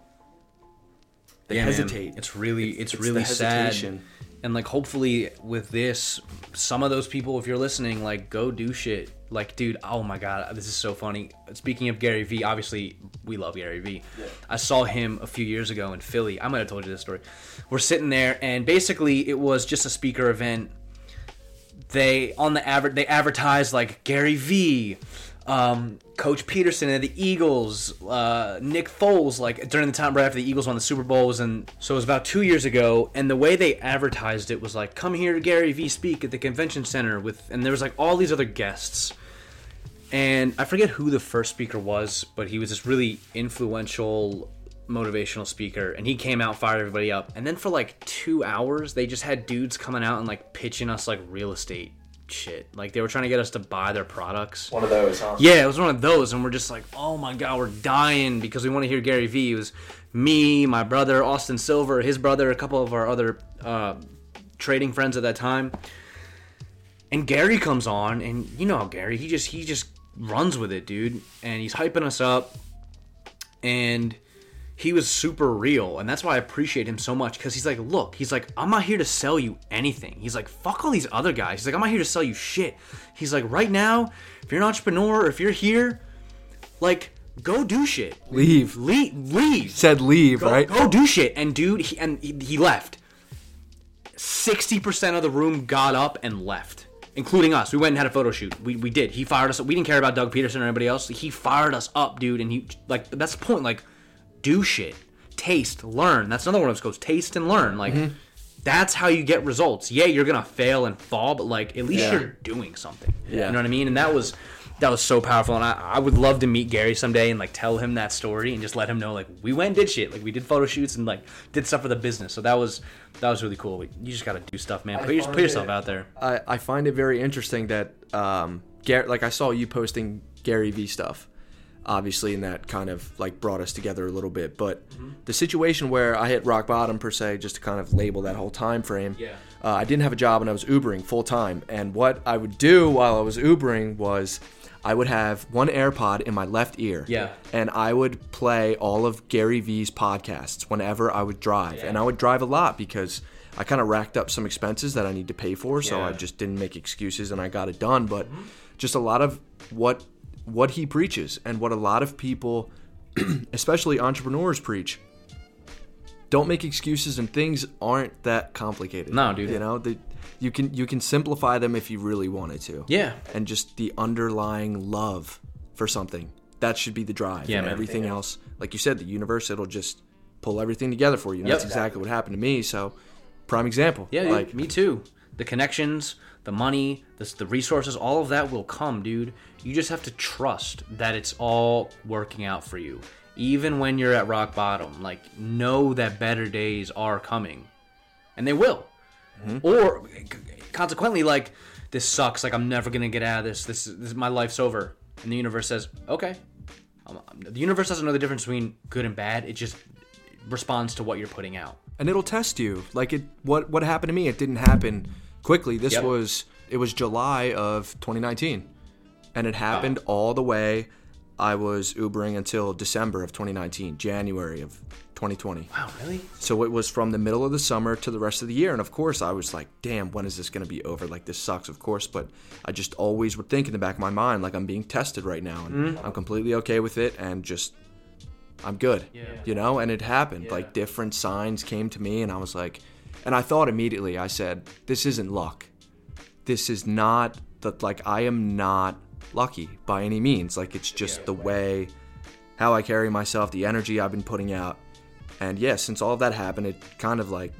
They yeah, man, hesitate. it's really it's, it's really sad. And like hopefully with this, some of those people, if you're listening, like go do shit. Like, dude, oh my god, this is so funny. Speaking of Gary Vee, obviously we love Gary Vee. I saw him a few years ago in Philly. I might have told you this story. We're sitting there, and basically it was just a speaker event. They on the aver- they advertised like Gary Vee, um, Coach Pederson and the Eagles, uh, Nick Foles, like during the time right after the Eagles won the Super Bowls, and so it was about two years ago. And the way they advertised it was like, "Come here to Gary Vee speak at the convention center with," and there was like all these other guests. And I forget who the first speaker was, but he was this really influential motivational speaker and he came out fired everybody up and then for like two hours they just had dudes coming out and like pitching us like real estate shit like they were trying to get us to buy their products One of those, huh? yeah, it was one of those, and we're just like, oh my god, we're dying because we want to hear Gary Vee. It was me, my brother, Austin Silver, his brother, a couple of our other uh, trading friends at that time. And Gary comes on, and you know how Gary, he just he just runs with it, dude, and he's hyping us up, and he was super real, and that's why I appreciate him so much because he's like, look, he's like, I'm not here to sell you anything. He's like, fuck all these other guys. He's like, I'm not here to sell you shit. He's like, right now, if you're an entrepreneur, if you're here, like, go do shit. Leave. Leave. Leave. Said leave, Go, right? go do shit. And dude, he, and he, he left. Sixty percent of the room got up and left, including us. We went and had a photo shoot. We, we did. He fired us. up. We didn't care about Doug Pederson or anybody else. He fired us up, dude. And he like that's the point. Like, do shit, taste, learn. That's another one of those goes. Taste and learn. Like. Mm-hmm. That's how you get results. Yeah, you're gonna fail and fall, but like at least Yeah. you're doing something. Yeah. You know what I mean? And that was that was so powerful. And I, I would love to meet Gary someday and like tell him that story and just let him know like we went and did shit. Like we did photo shoots and like did stuff for the business. So that was that was really cool. You just gotta do stuff, man. Put, your, put yourself out there. I, I find it very interesting that um, Gar- like I saw you posting Gary Vee stuff. obviously, and that kind of like brought us together a little bit. But the situation where I hit rock bottom per se, just to kind of label that whole time frame. Yeah. Uh, I didn't have a job and I was Ubering full time. And what I would do while I was Ubering was I would have one AirPod in my left ear. Yeah. And I would play all of Gary Vee's podcasts whenever I would drive. And I would drive a lot because I kind of racked up some expenses that I need to pay for. So Yeah. I just didn't make excuses and I got it done. But just a lot of what what he preaches and what a lot of people, especially entrepreneurs, preach don't make excuses and things aren't that complicated. No, dude. You know, the, you can you can simplify them if you really wanted to. Yeah. And just the underlying love for something. That should be the drive. Yeah, and man. everything else, like you said, the universe it'll just pull everything together for you. Yep. That's exactly what happened to me. So prime example. Yeah, dude, Like me too. The connections, the money, the, the resources, all of that will come, dude. You just have to trust that it's all working out for you. Even when you're at rock bottom, like know that better days are coming. And they will. Or consequently like this sucks, like I'm never going to get out of this. This is, this my life's over. And the universe says, "Okay." Um, the universe doesn't know the difference between good and bad. It just responds to what you're putting out. and it'll test you. Like it what what happened to me, it didn't happen quickly. This Yep. was it was July of 2019. And it happened all the way I was Ubering until December of 2019, January of 2020. Wow, really? So it was from the middle of the summer to the rest of the year. And of course, I was like, damn, when is this going to be over? Like, this sucks, of course. But I just always would think in the back of my mind, like, I'm being tested right now. And mm-hmm. I'm completely okay with it. And just, I'm good. You know? And it happened. Like, different signs came to me. And I was like, and I thought immediately, I said, this isn't luck. This is not that, like, I am not lucky by any means. Like, it's just the way how I carry myself, the energy I've been putting out. And yeah, since all of that happened, it kind of like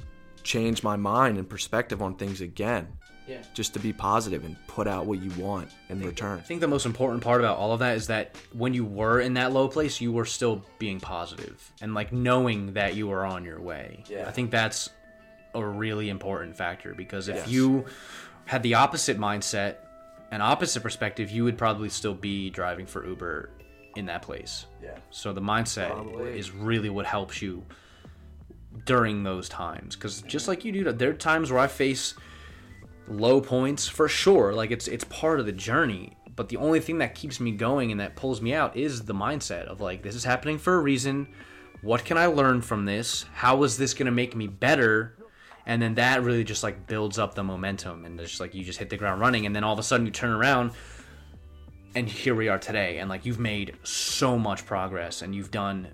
changed my mind and perspective on things again. Yeah. Just to be positive and put out what you want in return. I think the most important part about all of that is that when you were in that low place, you were still being positive and like knowing that you were on your way. Yeah. I think that's a really important factor because if Yes. you had the opposite mindset and opposite perspective, you would probably still be driving for Uber in that place. Yeah. So the mindset Probably. is really what helps you during those times because just like you do, there are times where I face low points for sure. Like it's it's part of the journey. But the only thing that keeps me going and that pulls me out is the mindset of like this is happening for a reason. What can I learn from this? How is this gonna make me better? And then that really just like builds up the momentum and it's just like you just hit the ground running and then all of a sudden you turn around and here we are today and like you've made so much progress and you've done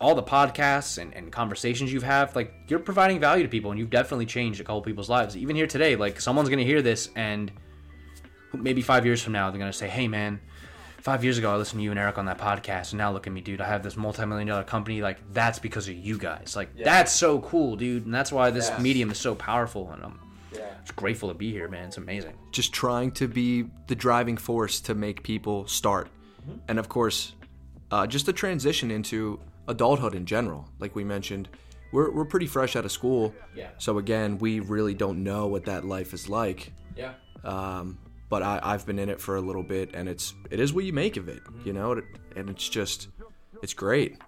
all the podcasts and, and conversations you've had like you're providing value to people and you've definitely changed a couple people's lives. Even here today like someone's gonna hear this and maybe five years from now they're gonna say hey man five years ago i listened to you and eric on that podcast and now look at me dude. I have this multi-million dollar company. Like that's because of you guys. Like that's so cool dude and that's why this Yes. medium is so powerful and i'm just grateful to be here man it's amazing Just trying to be the driving force to make people start. And of course, uh, just the transition into adulthood in general. Like we mentioned, we're, we're pretty fresh out of school. Yeah. So again, we really don't know what that life is like. yeah um, but I, I've been in it for a little bit, and it's it is what you make of it, you know, and it's just it's great,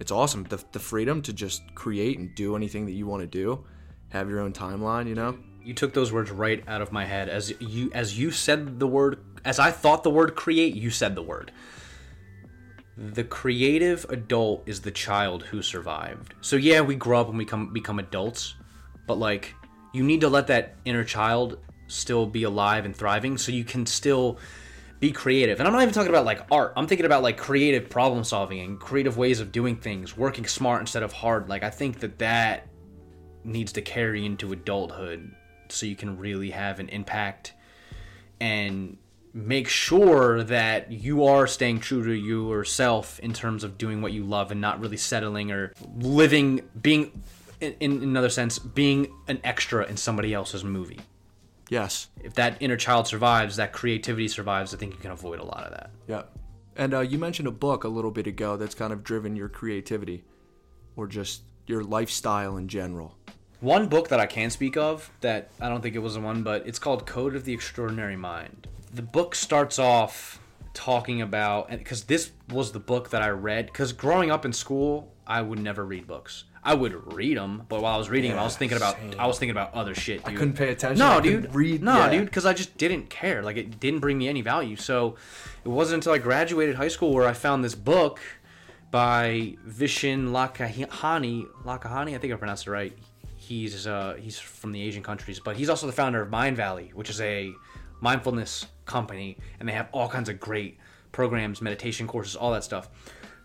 it's awesome. The the freedom to just create and do anything that you want to do, have your own timeline, you know. You took those words right out of my head. As you as you said the word as I thought the word create you said the word. The creative adult is the child who survived. So yeah we grow up and we become become adults but like you need to let that inner child still be alive and thriving so you can still be creative. And i'm not even talking about like art. I'm thinking about like creative problem solving and creative ways of doing things working smart instead of hard. Like i think that that needs to carry into adulthood so you can really have an impact and make sure that you are staying true to yourself in terms of doing what you love and not really settling or living being in, in another sense being an extra in somebody else's movie Yes. if that inner child survives that creativity survives i think you can avoid a lot of that Yeah. And uh, you mentioned a book a little bit ago that's kind of driven your creativity, or just your lifestyle in general. One book that I can speak of that I don't think it was the one, but it's called Code of the Extraordinary Mind. The book starts off talking about because this was the book that I read because growing up in school I would never read books. I would read them, but while I was reading them, I was thinking about same. I was thinking about other shit. Dude. I couldn't pay attention. No, dude. Read. no, yeah. dude, because I just didn't care. Like it didn't bring me any value. So it wasn't until I graduated high school where I found this book by Vishen Lakhiani. Lakhiani, I think I pronounced it right. He's uh, he's from the Asian countries, but he's also the founder of Mindvalley, which is a mindfulness company, and they have all kinds of great programs, meditation courses, all that stuff.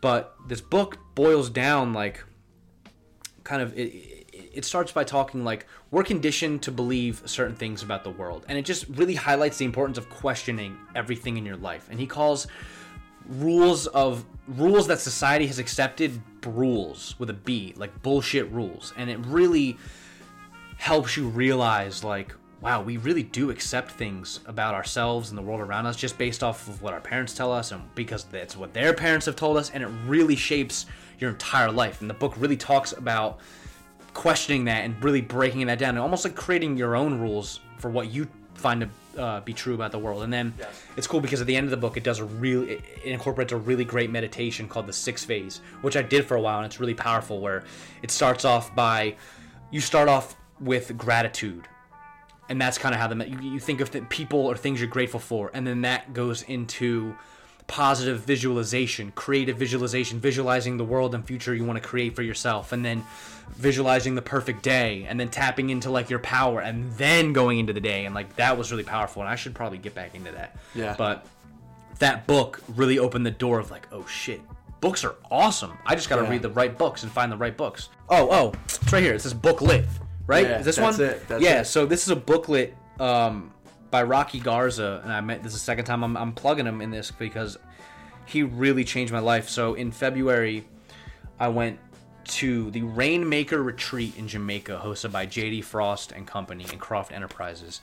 But this book boils down like kind of it, it- starts by talking like we're conditioned to believe certain things about the world and it just really highlights the importance of questioning everything in your life and he calls rules of rules that society has accepted rules with a b like bullshit rules. And it really helps you realize like wow we really do accept things about ourselves and the world around us just based off of what our parents tell us and because that's what their parents have told us. And it really shapes your entire life. And the book really talks about questioning that and really breaking that down and almost like creating your own rules for what you find to uh, be true about the world. And then it's cool because at the end of the book it does a really it it incorporates a really great meditation called the six phase which i did for a while and it's really powerful where it starts off by you start off with gratitude. And that's kind of how the you, you think of the people or things you're grateful for and then that goes into positive visualization creative visualization visualizing the world and future you want to create for yourself and then visualizing the perfect day and then tapping into like your power and then going into the day and like that was really powerful and i should probably get back into that Yeah. but that book really opened the door of like oh shit books are awesome i just got to Yeah. read the right books and find the right books oh oh it's right here it says booklet right Yeah, is this that's one it, yeah it. so this is a booklet um, by Rocky Garza, and I met this is the second time I'm, I'm plugging him in this because he really changed my life. So in February, I went to the Rainmaker Retreat in Jamaica, hosted by JD Frost and Company and Croft Enterprises,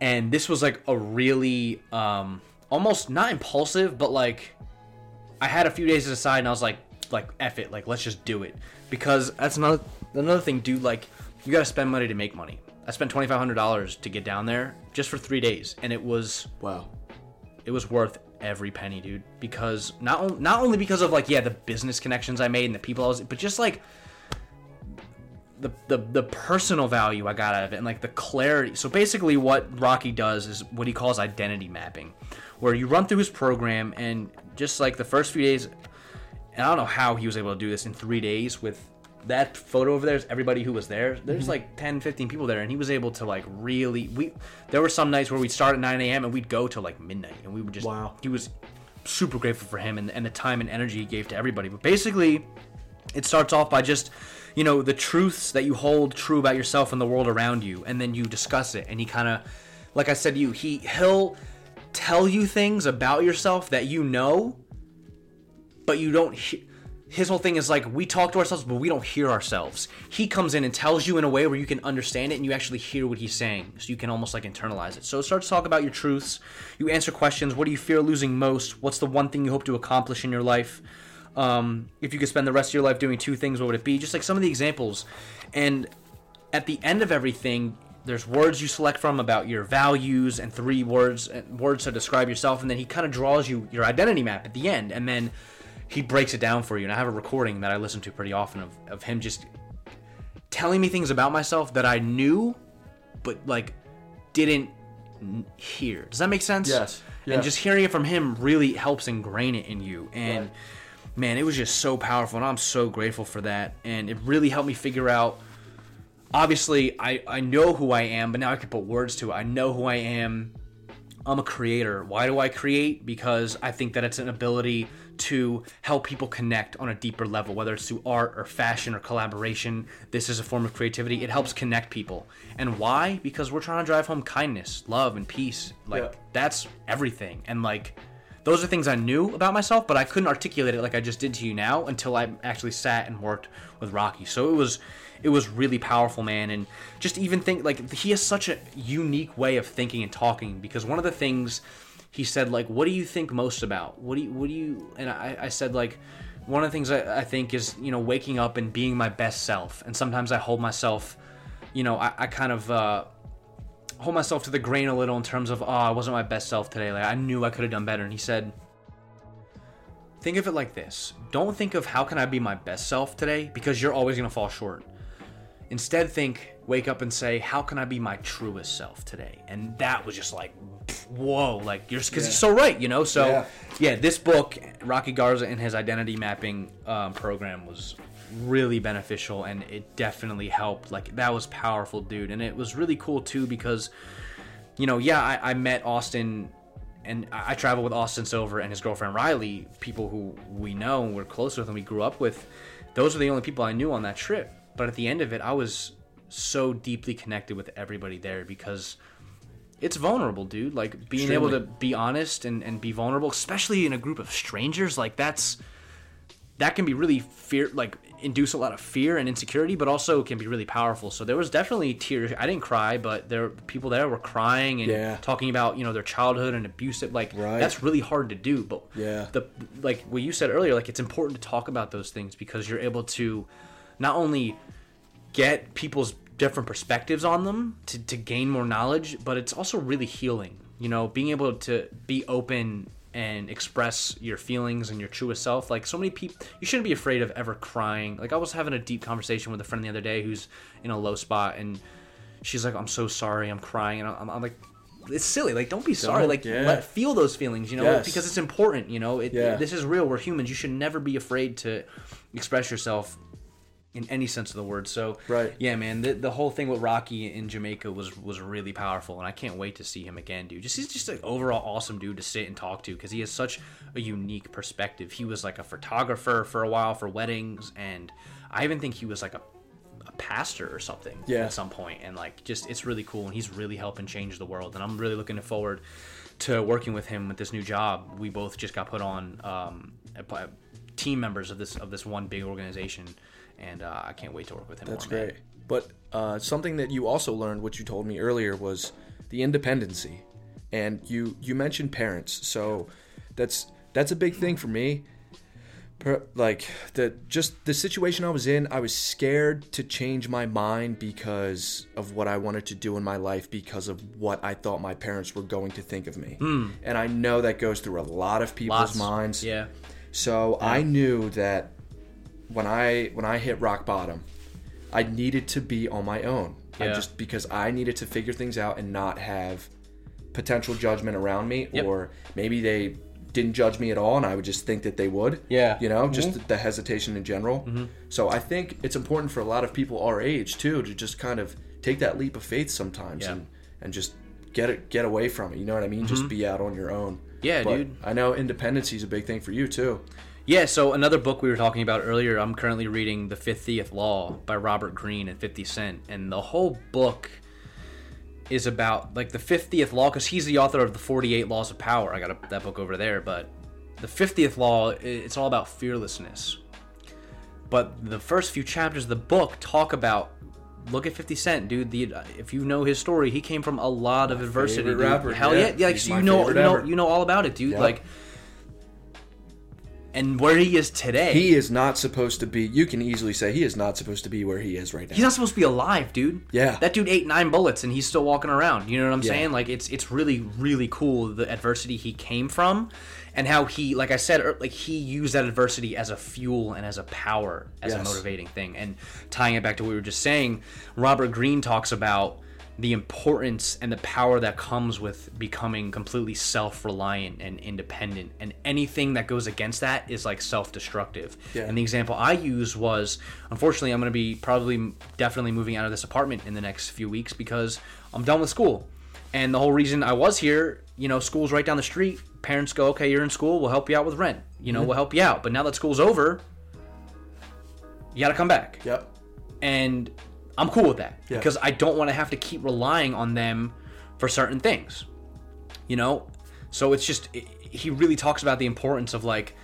and this was like a really um, almost not impulsive, but like I had a few days to decide, and I was like, like F it, like let's just do it because that's another another thing, dude. Like you got to spend money to make money. I spent twenty five hundred dollars to get down there just for three days, and it was Wow. it was worth every penny, dude. Because not on- not only because of like yeah the business connections I made and the people I was, but just like the, the the personal value I got out of it and like the clarity. So basically, what Rocky does is what he calls identity mapping, where you run through his program and just like the first few days, and I don't know how he was able to do this in three days with that photo over there is everybody who was there. There's mm-hmm. like 10 15 people there and he was able to like really we there were some nights where we'd start at 9 a.m and we'd go till like midnight and we would just Wow. he was super grateful for him and, and the time and energy he gave to everybody. But basically it starts off by just you know the truths that you hold true about yourself and the world around you and then you discuss it and he kind of like i said to you he he'll tell you things about yourself that you know but you don't he- his whole thing is like we talk to ourselves but we don't hear ourselves. He comes in and tells you in a way where you can understand it and you actually hear what he's saying. So you can almost like internalize it. So start to talk about your truths. You answer questions. What do you fear losing most? What's the one thing you hope to accomplish in your life? Um, if you could spend the rest of your life doing two things what would it be? Just like some of the examples. And at the end of everything there's words you select from about your values and three words words to describe yourself. And then he kind of draws you your identity map at the end. And then he breaks it down for you and i have a recording that i listen to pretty often of, of him just telling me things about myself that i knew but like didn't hear does that make sense Yes. and just hearing it from him really helps ingrain it in you and man it was just so powerful and i'm so grateful for that and it really helped me figure out obviously I, I know who I am, but now I can put words to it. I know who I am. I'm a creator. Why do I create? Because I think that it's an ability to help people connect on a deeper level, whether it's through art or fashion or collaboration. This is a form of creativity. It helps connect people. And why? Because we're trying to drive home kindness, love, and peace. Like, Yeah. that's everything. And like, those are things I knew about myself, but I couldn't articulate it like I just did to you now until I actually sat and worked with Rocky. So it was it was really powerful, man, and just even think like he has such a unique way of thinking and talking because one of the things he said like what do you think most about what do you what do you and I, I said like one of the things I, I think is you know waking up and being my best self and sometimes I hold myself you know I, I kind of uh hold myself to the grain a little in terms of, oh, I wasn't my best self today. Like I knew I could have done better. And he said, think of it like this. Don't think of how can I be my best self today because you're always going to fall short. Instead, think, wake up and say, how can I be my truest self today? And that was just like, whoa, like you're because Yeah. he's so right, you know. So Yeah. yeah. this book, Rocky Garza and his identity mapping um, program was really beneficial, and it definitely helped. Like that was powerful, dude, and it was really cool too because, you know, yeah, I, I met Austin. And I I traveled with Austin Silver and his girlfriend Riley, people who we know and we're close with and we grew up with. Those were the only people I knew on that trip. But at the end of it, I was so deeply connected with everybody there because it's vulnerable, dude. Like being able to be honest and, and be vulnerable, especially in a group of strangers, like that's that can be really fear like induce a lot of fear and insecurity, but also can be really powerful. So there was definitely tears. I didn't cry, but there people there were crying and Yeah. talking about, you know, their childhood and abusive like Right. that's really hard to do. But Yeah. the like what you said earlier, like it's important to talk about those things because you're able to not only get people's different perspectives on them to, to gain more knowledge, but it's also really healing. You know, being able to be open and express your feelings and your truest self. Like so many people, you shouldn't be afraid of ever crying. Like I was having a deep conversation with a friend the other day who's in a low spot, and she's like, "I'm so sorry, I'm crying," and I'm, I'm like. It's silly. Like, don't be sorry. Don't- Like, yeah. let feel those feelings. You know, Yes. because it's important. You know, it, Yeah. this is real. We're humans. You should never be afraid to express yourself in any sense of the word. So Right. yeah, man, the, the whole thing with Rocky in Jamaica was was really powerful, and I can't wait to see him again, dude. Just he's just an overall awesome dude to sit and talk to because he has such a unique perspective. He was like a photographer for a while for weddings, and I even think he was like a a pastor or something Yeah. at some point and like just it's really cool and he's really helping change the world and i'm really looking forward to working with him with this new job we both just got put on um team members of this of this one big organization and uh, i can't wait to work with him That's more, man. great. But uh, something that you also learned, which you told me earlier, was the independency, and you you mentioned parents. So that's that's a big thing for me. Per- Like the just the situation I was in, I was scared to change my mind because of what I wanted to do in my life because of what I thought my parents were going to think of me. And I know that goes through a lot of people's. Lots. minds. yeah So I knew that when I when I hit rock bottom, I needed to be on my own. I Yeah. just because I needed to figure things out and not have potential judgment around me, Yep. or maybe they didn't judge me at all, and I would just think that they would. Yeah. you know, just mm-hmm. the, hesitation in general. Mm-hmm. So I think it's important for a lot of people our age too to just kind of take that leap of faith sometimes Yeah. and and just get it get away from it. You know what I mean? Just mm-hmm. be out on your own. Yeah, But dude. I know independency is a big thing for you too. Yeah, so another book we were talking about earlier, I'm currently reading The 50th Law by Robert Greene and 50 Cent. And the whole book is about like the 50th law because he's the author of the 48 laws of power. I got a, that book over there, but the 50th law it's all about fearlessness. But the first few chapters of the book talk about look at 50 Cent, dude. The if you know his story, he came from a lot of adversity. rapper, Hell yeah. yeah, like so you know you know you know all about it, dude. Yeah. Like and where he is today. He is not supposed to be. You can easily say he is not supposed to be where he is right now. He's not supposed to be alive, dude. Yeah. That dude ate nine bullets and he's still walking around. You know what I'm Yeah. saying? Like it's it's really really cool the adversity he came from, and how he, like I said, er, like he used that adversity as a fuel and as a power, as a motivating thing. And tying it back to what we were just saying, Robert Greene talks about the importance and the power that comes with becoming completely self-reliant and independent and anything that goes against that is like self-destructive. Yeah. and the example i use was unfortunately i'm going to be probably definitely moving out of this apartment in the next few weeks because i'm done with school. And the whole reason i was here you know school's right down the street. Parents go okay you're in school. We'll help you out with rent. You know Mm-hmm. we'll help you out. But now that school's over you got to come back. Yep. and I'm cool with that Yeah. because I don't want to have to keep relying on them for certain things. You know? So it's just it, he really talks about the importance of like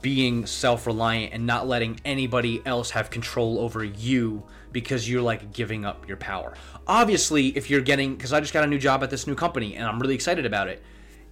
being self-reliant and not letting anybody else have control over you because you're like giving up your power. Obviously, if you're getting cuz I just got a new job at this new company and I'm really excited about it.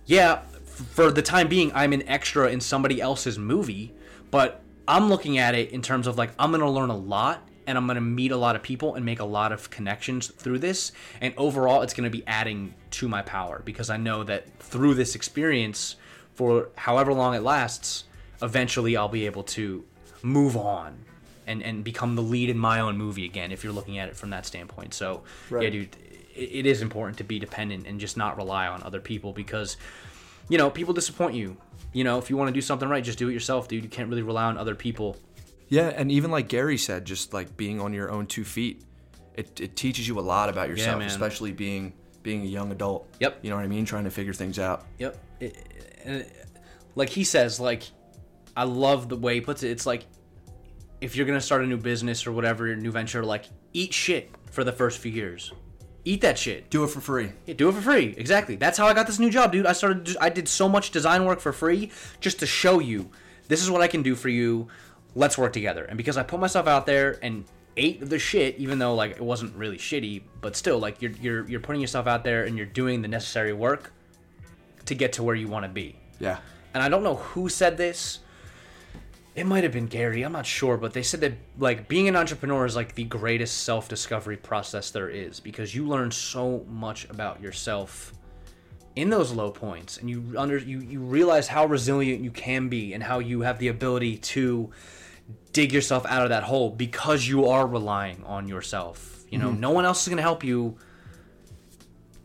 Yeah, f- for the time being I'm an extra in somebody else's movie, but I'm looking at it in terms of like I'm going to learn a lot and I'm going to meet a lot of people and make a lot of connections through this. And overall, it's going to be adding to my power because I know that through this experience, for however long it lasts, eventually I'll be able to move on and, and become the lead in my own movie again if you're looking at it from that standpoint. So, yeah, dude, it, it is important to be dependent and just not rely on other people because, you know, people disappoint you. You know, if you want to do something right, just do it yourself, dude. You can't really rely on other people. Yeah, and even like Gary said, just like being on your own two feet, it, it teaches you a lot about yourself, man. especially being being a young adult. Yep. You know what I mean? Trying to figure things out. Yep. It, and it- like he says, like I love the way he puts it. It's like if you're gonna start a new business or whatever, a new venture, like eat shit for the first few years. Eat that shit. Do it for free. Yeah, do it for free. Exactly. That's how I got this new job, dude. I started. I did so much design work for free just to show you this is what I can do for you. Let's work together. And because I put myself out there and ate the shit, even though like it wasn't really shitty, but still like you're you're you're putting yourself out there and you're doing the necessary work to get to where you want to be. Yeah. And I don't know who said this. It might have been Gary. I'm not sure, but they said that like being an entrepreneur is like the greatest self-discovery process there is because you learn so much about yourself in those low points and you under you you realize how resilient you can be and how you have the ability to dig yourself out of that hole because you are relying on yourself. You know, mm-hmm. no one else is going to help you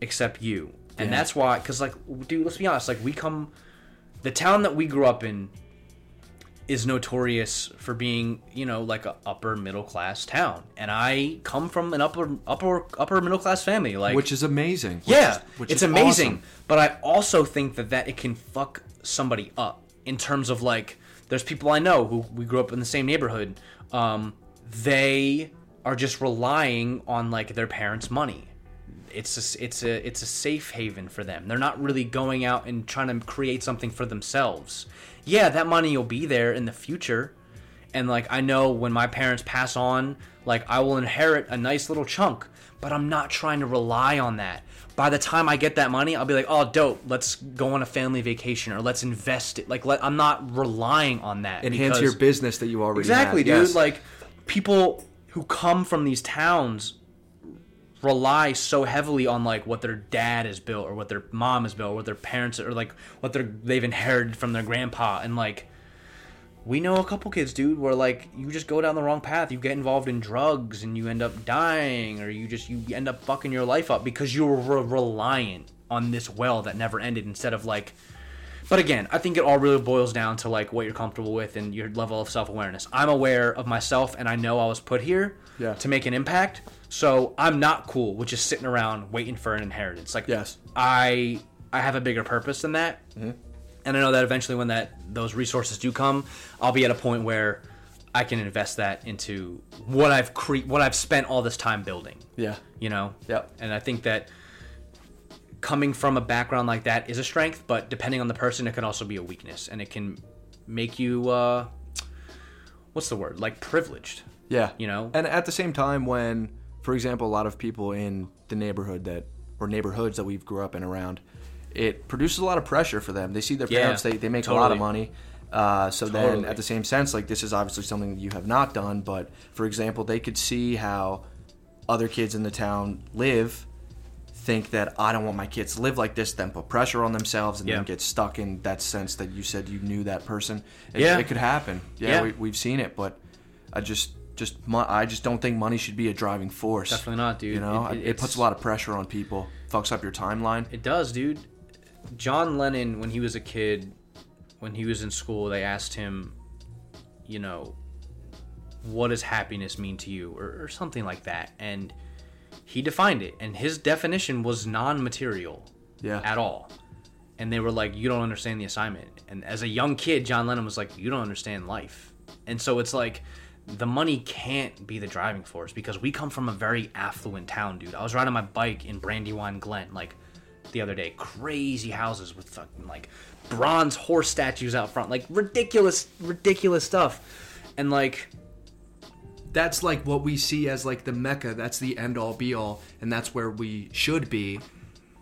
except you. And Yeah. that's why cuz like dude, let's be honest, like we come the town that we grew up in is notorious for being, you know, like a upper middle class town. And I come from an upper upper upper middle class family like Which is amazing. Which yeah, is- which it's is amazing. awesome. But I also think that that it can fuck somebody up in terms of like, there's people I know who we grew up in the same neighborhood. Um, they are just relying on like their parents' money. It's a, it's a it's a safe haven for them. They're not really going out and trying to create something for themselves. Yeah, that money will be there in the future, and like I know when my parents pass on, like I will inherit a nice little chunk, but I'm not trying to rely on that. By the time I get that money, I'll be like, "Oh, dope, let's go on a family vacation or let's invest it." Like let, I'm not relying on that. Enhance because- your business that you already have. Exactly, have. dude. Yes. Like people who come from these towns rely so heavily on like what their dad has built or what their mom has built or what their parents or like what they're they've inherited from their grandpa and like we know a couple kids dude where like you just go down the wrong path you get involved in drugs and you end up dying or you just you end up fucking your life up because you were re- reliant on this well that never ended instead of like but again, I think it all really boils down to like what you're comfortable with and your level of self awareness. I'm aware of myself and I know I was put here Yeah. to make an impact. So I'm not cool with just sitting around waiting for an inheritance. Like Yes. I I have a bigger purpose than that. Mm-hmm. And I know that eventually when that those resources do come, I'll be at a point where I can invest that into what I've cre- what I've spent all this time building yeah. you know Yep. and i think that coming from a background like that is a strength but depending on the person it can also be a weakness and it can make you uh what's the word like privileged Yeah. You know? And at the same time, when, for example, a lot of people in the neighborhood that, or neighborhoods that we've grew up in around, it produces a lot of pressure for them. They see their Yeah, parents, they, they make a lot of money. Uh, so then, at the same sense, like this is obviously something that you have not done, but for example, they could see how other kids in the town live, think that I don't want my kids to live like this, then put pressure on themselves, and Yeah. then get stuck in that sense that you said you knew that person. It, Yeah. it could happen. Yeah, Yeah. We, we've seen it, but I just just mo- I just don't think money should be a driving force. Definitely not, dude. You know, It- it, it- puts a lot of pressure on people. Fucks up your timeline. It does, dude. John Lennon, when he was a kid, when he was in school, they asked him, you know, what does happiness mean to you, or, or something like that, and he defined it, and his definition was non-material Yeah. at all. And they were like, "You don't understand the assignment." And as a young kid, John Lennon was like, "You don't understand life." And so it's like, the money can't be the driving force because we come from a very affluent town, dude. I was riding my bike in Brandywine Glen like the other day. Crazy houses with fucking like bronze horse statues out front, like ridiculous, ridiculous stuff. And like, That's like what we see as like the mecca. That's the end all be all, and that's where we should be.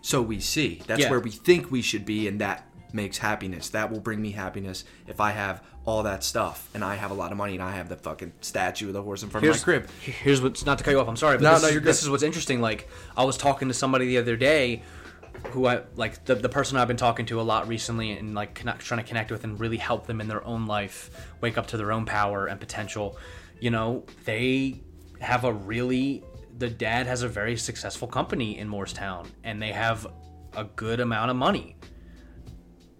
So we see. That's Yeah. where we think we should be, and that makes happiness. That will bring me happiness if I have all that stuff and I have a lot of money and I have the fucking statue of the horse in front here's of my crib. Here's what's not to cut you off. I'm sorry, but No, this, no, is, you're good. this is what's interesting. Like I was talking to somebody the other day, who I like the the person I've been talking to a lot recently, and like connect, trying to connect with and really help them in their own life, wake up to their own power and potential. You know, they have a really the dad has a very successful company in Morristown, and they have a good amount of money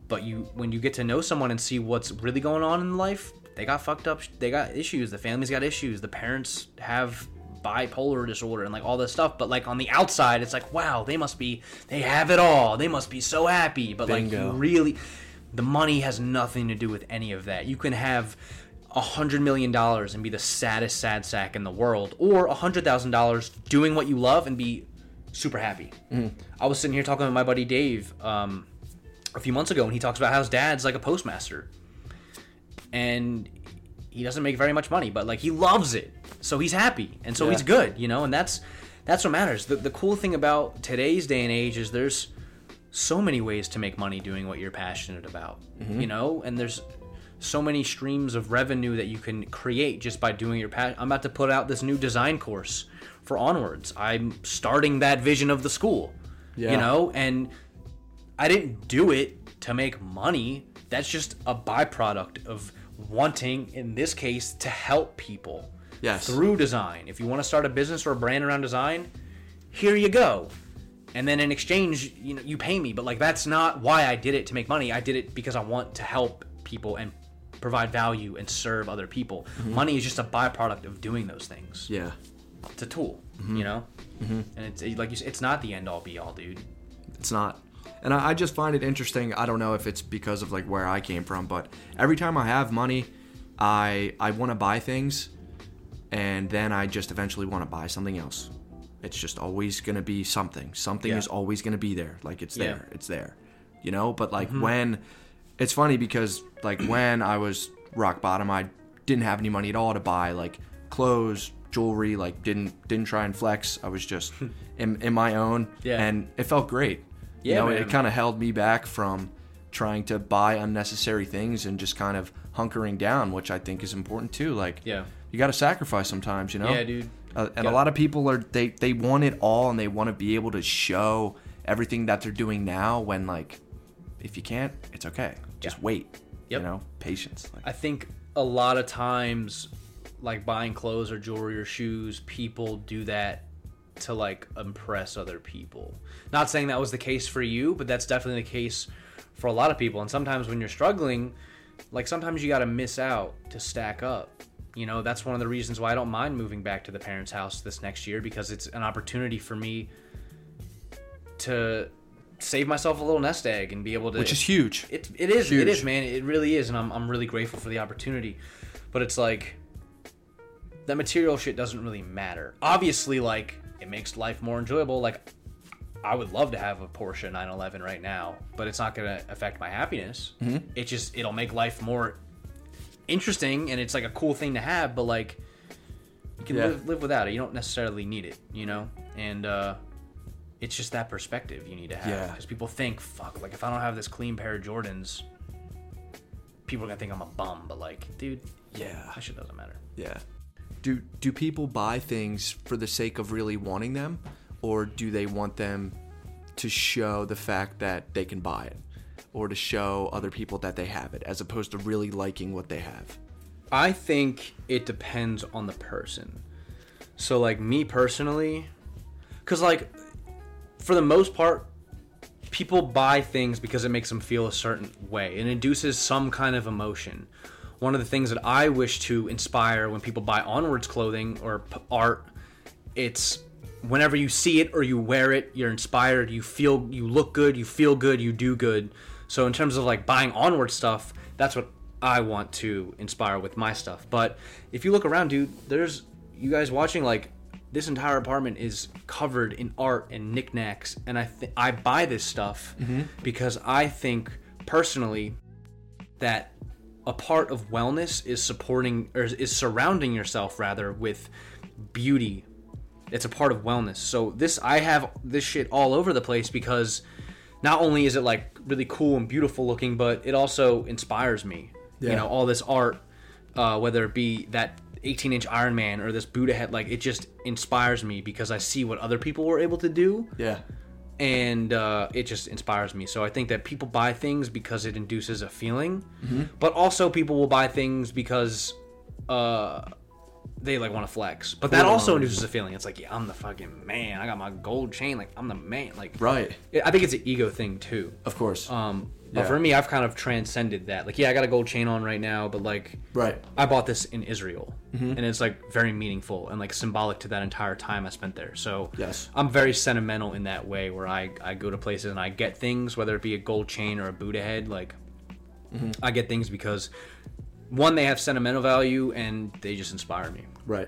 but you when you get to know someone and see what's really going on in life they got fucked up they got issues the family's got issues the parents have bipolar disorder and like all this stuff but like on the outside it's like wow they must be they have it all they must be so happy but like Bingo. you really the money has nothing to do with any of that. You can have a hundred million dollars and be the saddest sad sack in the world or a hundred thousand dollars doing what you love and be super happy. I was sitting here talking with my buddy dave um, a few months ago and he talks about how his dad's like a postmaster. And he doesn't make very much money but like he loves it. So he's happy and so Yeah. he's good you know and that's that's what matters. The, the cool thing about today's day and age is there's so many ways to make money doing what you're passionate about mm-hmm. you know? And there's so many streams of revenue that you can create just by doing your passion i'm about to put out this new design course for onwards. I'm starting that vision of the school you know? And I didn't do it to make money. That's just a byproduct of wanting, in this case, to help people Yes. through design. If you want to start a business or a brand around design, here you go. And then in exchange, you know, you pay me. But like that's not why I did it to make money. I did it because I want to help people and provide value and serve other people. Mm-hmm. Money is just a byproduct of doing those things. Yeah. It's a tool, mm-hmm. you know. Mm-hmm. And it's like you said, it's not the end all be all, dude. It's not. And I, I just find it interesting. I don't know if it's because of like where I came from, but every time I have money, I I want to buy things, and then I just eventually want to buy something else. It's just always gonna be something. Something Yeah. is always gonna be there. Like it's Yeah. Mm-hmm. there. It's there. You know. But like when, it's funny because like when I was rock bottom, I didn't have any money at all to buy like clothes, jewelry. Like didn't didn't try and flex. I was just in, in my own. Yeah. And it felt great. You know, man. it kind of held me back from trying to buy unnecessary things and just kind of hunkering down, which I think is important too. Like, Yeah. you got to sacrifice sometimes, you know. Yeah, dude. Uh, and Yeah. a lot of people are they they want it all and they want to be able to show everything that they're doing now. When like, if you can't, it's okay. Just Yeah. wait. Yep. You know, patience. Like, I think a lot of times, like buying clothes or jewelry or shoes, people do that to like impress other people. Not saying that was the case for you, but that's definitely the case for a lot of people. And sometimes when you're struggling, like sometimes you got to miss out to stack up. You know, that's one of the reasons why I don't mind moving back to the parents' house this next year because it's an opportunity for me to save myself a little nest egg and be able to which is huge. it, it is it Huge. is man it really is and I'm, I'm really grateful for the opportunity but it's like that material shit doesn't really matter obviously like it makes life more enjoyable like i would love to have a porsche 911 right now but it's not going to affect my happiness Mm-hmm. it just it'll make life more interesting and it's like a cool thing to have but like you can Yeah. live, live without it you don't necessarily need it you know and uh it's just that perspective you need to have Yeah. because people think fuck like if i don't have this clean pair of jordans people are gonna think i'm a bum but like dude Yeah. that shit doesn't matter Yeah. Do do people buy things for the sake of really wanting them, or do they want them to show the fact that they can buy it, or to show other people that they have it, as opposed to really liking what they have? I think it depends on the person. So, like me personally, because like for the most part, people buy things because it makes them feel a certain way. It induces some kind of emotion. One of the things that I wish to inspire when people buy onwards clothing or p- art, it's whenever you see it or you wear it, you're inspired, you feel you look good, you feel good, you do good. So in terms of like buying onward stuff, that's what I want to inspire with my stuff. But if you look around, dude, there's you guys watching like this entire apartment is covered in art and knickknacks, and I th- I buy this stuff mm-hmm. because I think personally that a part of wellness is supporting or is surrounding yourself rather with beauty it's a part of wellness so this i have this shit all over the place because not only is it like really cool and beautiful looking, but it also inspires me. Yeah. You know, all this art, uh, whether it be that 18 inch Iron Man or this Buddha head, like it just inspires me because I see what other people were able to do Yeah. And uh, it just inspires me. So I think that people buy things because it induces a feeling, but also people will buy things because uh, they like want to flex. But that also induces a feeling. It's like, yeah, I'm the fucking man. I got my gold chain. Like I'm the man. Like Right. I think it's an ego thing too. Of course. Um, but Yeah. for me, I've kind of transcended that. Like, yeah, I got a gold chain on right now, but like, right. I bought this in Israel, Mm-hmm. and it's like very meaningful and like symbolic to that entire time I spent there. So Yes. I'm very sentimental in that way, where I I go to places and I get things, whether it be a gold chain or a Buddha head. Like Mm-hmm. I get things because one, they have sentimental value, and they just inspire me. Right.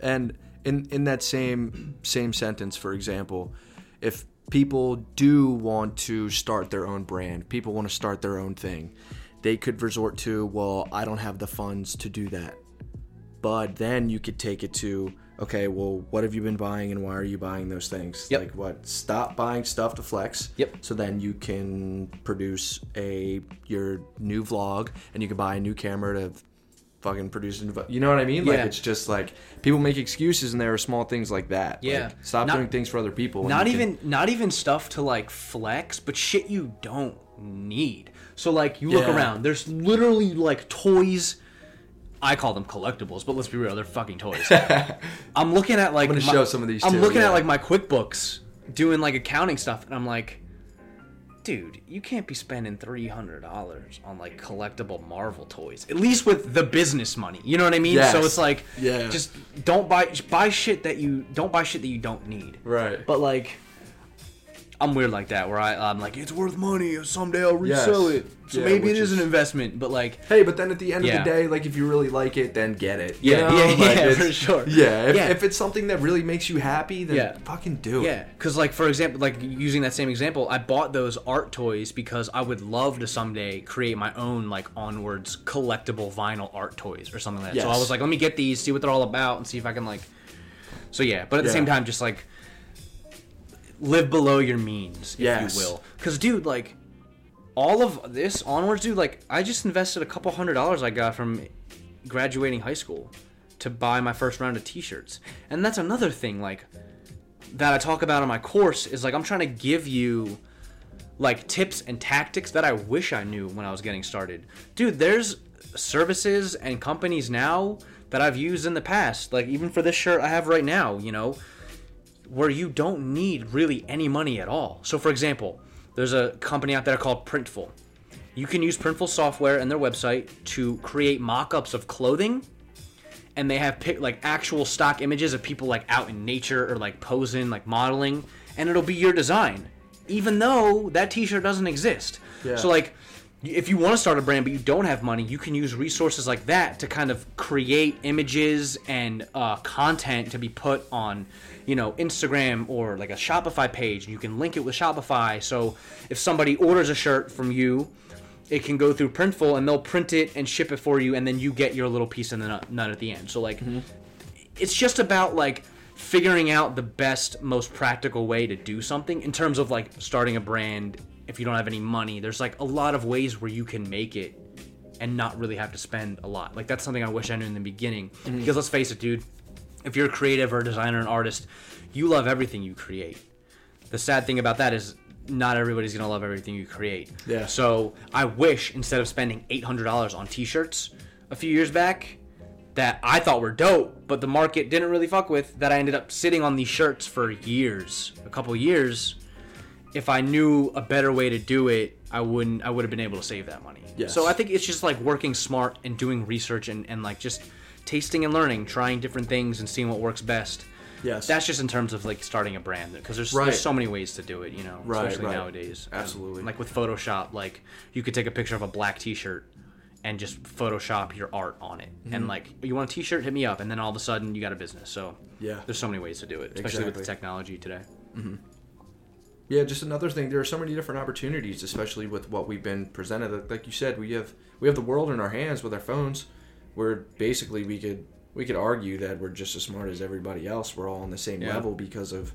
And in in that same same sentence, for example, if people do want to start their own brand, people want to start their own thing, they could resort to, well, I don't have the funds to do that. But then you could take it to, okay, well, what have you been buying and why are you buying those things? Yep. Like what? Stop buying stuff to flex. Yep. So then you can produce a your new vlog and you can buy a new camera to fucking produce a. You know what I mean? Like Yeah. it's just like people make excuses and there are small things like that. Yeah. Like, stop Not- doing things for other people. not you can- even not even stuff to like flex but shit you don't need so like you look Yeah. around there's literally like toys i call them collectibles but let's be real they're fucking toys i'm looking at like I'm gonna my- show some of these i'm too, looking yeah. at like my quickbooks doing like accounting stuff and i'm like dude you can't be spending $300 on like collectible marvel toys at least with the business money you know what i mean Yes. so it's like Yeah. just don't buy buy shit that you don't buy shit that you don't need Right. but like, I'm weird like that where I, I'm like, it's worth money. Someday I'll resell Yes. it. So Yeah, maybe it which is, is- an investment. But like, Hey, but then at the end Yeah. of the day, like if you really like it, then get it. you Yeah, know? yeah, Like, yeah, it's- for sure. Yeah if, Yeah. if it's something that really makes you happy, then Yeah. fucking do it. yeah, because like for example, like using that same example, I bought those art toys because I would love to someday create my own like onwards collectible vinyl art toys or something like that. So I Yes. was like, let me get these, see what they're all about, and see if I can like. So yeah, but at the Yeah. same time, just like live below your means, if Yes. you will. Because dude, like all of this onwards, dude, like I just invested a couple hundred dollars I got from graduating high school to buy my first round of t-shirts. And that's another thing like that I talk about in my course is like I'm trying to give you like tips and tactics that I wish I knew when I was getting started. Dude, there's services and companies now that I've used in the past, like even for this shirt I have right now, you know, where you don't need really any money at all. So for example, there's a company out there called Printful. You can use Printful software and their website to create mock-ups of clothing and they have pic- like actual stock images of people like out in nature or like posing, like modeling, and it'll be your design, even though that T-shirt doesn't exist. Yeah. So like, if you want to start a brand but you don't have money, you can use resources like that to kind of create images and uh, content to be put on, you know, Instagram or like a Shopify page. And you can link it with Shopify. So if somebody orders a shirt from you it can go through Printful and they'll print it and ship it for you, and then you get your little piece of the nut, nut at the end. So like, mm-hmm. it's just about like figuring out the best, most practical way to do something in terms of like starting a brand. If you don't have any money, there's like a lot of ways where you can make it and not really have to spend a lot. Like that's something I wish I knew in the beginning. Mm-hmm. Because let's face it, dude, if you're a creative or a designer an artist, you love everything you create. The sad thing about that is not everybody's gonna love everything you create. Yeah. So I wish instead of spending eight hundred dollars on T-shirts a few years back, that I thought were dope, but the market didn't really fuck with, that I ended up sitting on these shirts for years, a couple years. If I knew a better way to do it, I wouldn't. I would have been able to save that money. Yes. So I think it's just like working smart and doing research and, and like just tasting and learning, trying different things and seeing what works best. Yes. That's just in terms of like starting a brand because there's, Right. there's so many ways to do it, you know, Right, especially right. nowadays. Absolutely. Like with Photoshop, like you could take a picture of a black T-shirt and just Photoshop your art on it, Mm-hmm. and like you want a T-shirt, hit me up, and then all of a sudden you got a business. So Yeah. there's so many ways to do it, especially with the technology today. Yeah, just another thing. There are so many different opportunities, especially with what we've been presented. Like- Like you said, we have we have the world in our hands with our phones, where basically we could we could argue that we're just as smart as everybody else. We're all on the same Yeah. level because of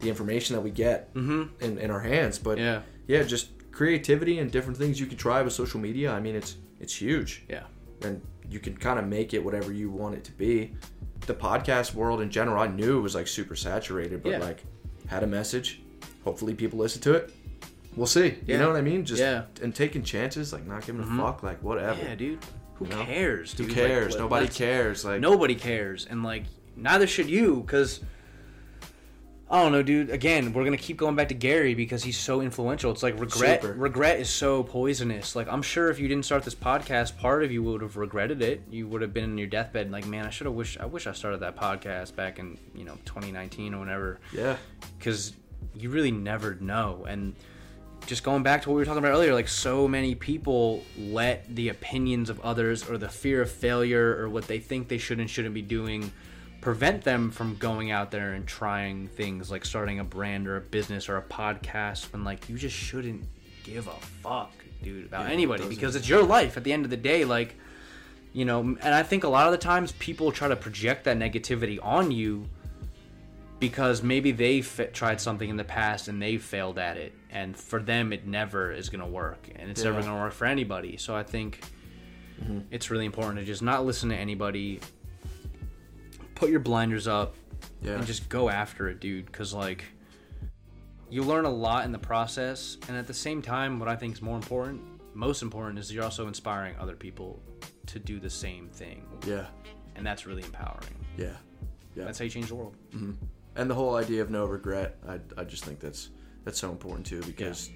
the information that we get in, in our hands. But Yeah. yeah, just creativity and different things you can try with social media. I mean, it's it's huge, Yeah. and you can kind of make it whatever you want it to be. The podcast world in general, I knew it was like super saturated, but Yeah. like had a message. Hopefully, people listen to it. We'll see. You know what I mean? Just Yeah. Mm-hmm. and taking chances, like not giving a fuck, like whatever. Yeah, dude. Who You know? cares? Who cares? Like, Nobody cares. Like Nobody cares, and like neither should you, because I don't know, dude. Again, we're gonna keep going back to Gary because he's so influential. It's like regret. Super. Regret is so poisonous. Like I'm sure if you didn't start this podcast, part of you would have regretted it. You would have been in your deathbed, like, man, I should have wished. I wish I started that podcast back in you know 2019 or whenever, yeah, because you really never know. And just going back to what we were talking about earlier, like so many people let the opinions of others or the fear of failure or what they think they should and shouldn't be doing prevent them from going out there and trying things like starting a brand or a business or a podcast when like you just shouldn't give a fuck dude about Yeah, anybody doesn't. because it's your life at the end of the day like you know and i think a lot of the times people try to project that negativity on you because maybe they f- tried something in the past and they failed at it and for them it never is going to work and it's never going to work for anybody. So i think mm-hmm. it's really important to just not listen to anybody. Put your blinders up yeah, and just go after it dude because like you learn a lot in the process and at the same time what i think is more important most important is you're also inspiring other people to do the same thing. Yeah, and that's really empowering. Yeah, yeah. that's how you change the world mm-hmm. And the whole idea of no regret I, I just think that's that's so important too because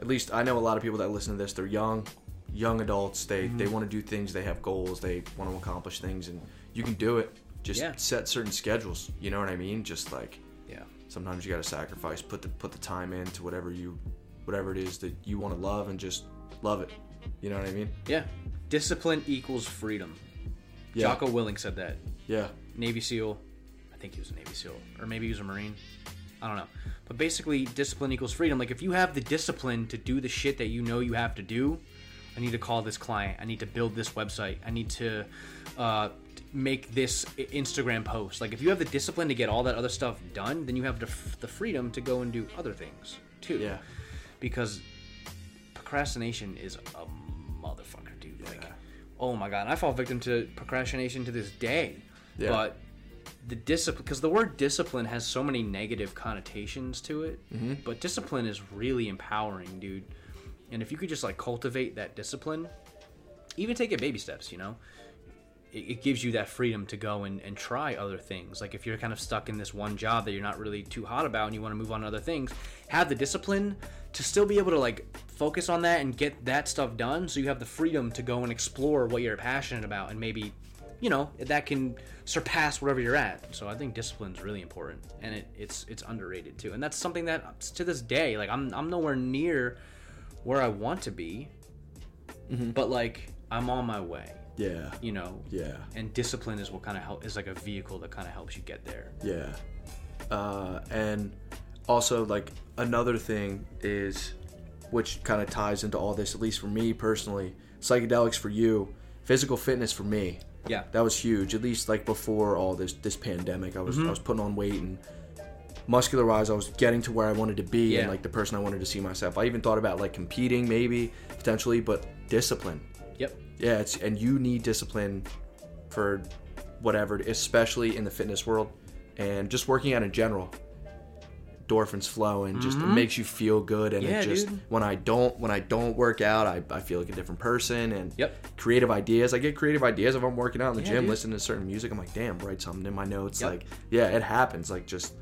at least i know a lot of people that listen to this they're young young adults. They they Mm-hmm. want to do things they have goals they want to accomplish things and you can do it. Just Yeah. set certain schedules you know what i mean? Just like yeah. sometimes you got to sacrifice put the put the time into whatever you whatever it is that you want to love and just love it. You know what i mean? Yeah. Discipline equals freedom. Yeah. Jocko Willink said that. Yeah. Navy SEAL. Think he was a Navy SEAL, or maybe he was a Marine. I don't know. But basically, discipline equals freedom. Like, if you have the discipline to do the shit that you know you have to do, I need to call this client. I need to build this website. I need to uh, make this Instagram post. Like, if you have the discipline to get all that other stuff done, then you have the, f- the freedom to go and do other things too. Yeah. Because procrastination is a motherfucker, dude. Like, oh my god, I fall victim to procrastination to this day. Yeah. But the discipline, because the word discipline has so many negative connotations to it, Mm-hmm. but discipline is really empowering, dude. And if you could just like cultivate that discipline, even take it baby steps, you know, it, it gives you that freedom to go and, and try other things. Like if you're kind of stuck in this one job that you're not really too hot about and you want to move on to other things, have the discipline to still be able to like focus on that and get that stuff done so you have the freedom to go and explore what you're passionate about and maybe you know that can surpass wherever you're at. So i think discipline's really important and it, it's it's underrated too. And that's something that to this day like i'm, I'm nowhere near where i want to be but like i'm on my way. Yeah. You know? Yeah. And discipline is what kind of help is like a vehicle that kind of helps you get there. Yeah. Uh, and also, like, another thing is, which kind of ties into all this, at least for me personally, psychedelics for you, physical fitness for me. Yeah That was huge. At least, like, before all this this pandemic, I was Mm-hmm. I was putting on weight and muscular wise, I was getting to where I wanted to be Yeah. and, like, the person I wanted to see myself. I even thought about, like, competing maybe, potentially, but discipline. yep Yeah, it's and you need discipline for whatever, especially in the fitness world and just working out in general. Endorphins flow and just it makes you feel good and Mm-hmm. Yeah, it just dude. when I don't when I don't work out, I, I feel like a different person and Yep. creative ideas. I get creative ideas if I'm working out in the Yeah, gym, dude. listening to certain music. I'm like, damn, write something in my notes. Yep. Like, yeah, it happens. Like just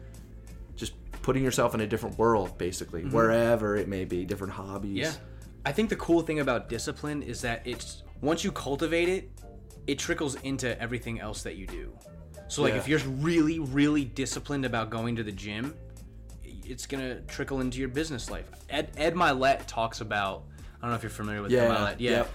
just putting yourself in a different world, basically, Mm-hmm. wherever it may be, different hobbies. Yeah. I think the cool thing about discipline is that it's once you cultivate it, it trickles into everything else that you do. So like Yeah. if you're really really disciplined about going to the gym, it's to trickle into your business life. Ed Ed Mylett talks about I don't know if you're familiar with Yeah, Ed Mylett. Yeah. yep.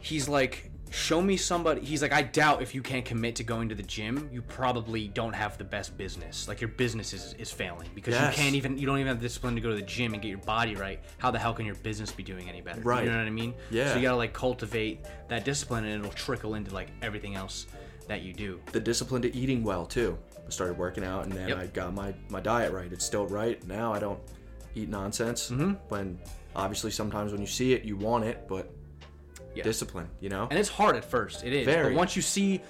He's like show me somebody he's like i doubt if you can't commit to going to the gym you probably don't have the best business like your business is, is failing because Yes. you can't even you don't even have the discipline to go to the gym and get your body right how the hell can your business be doing any better Right. you know what i mean Yeah. so you gotta like cultivate that discipline and it'll trickle into like everything else that you do the discipline to eating well too. I started working out and then Yep. I got my, my diet right. It's still right. Now I don't eat nonsense. Mm-hmm. When obviously sometimes when you see it, you want it, but Yeah. discipline. You know. and it's hard at first it is Very. but once you see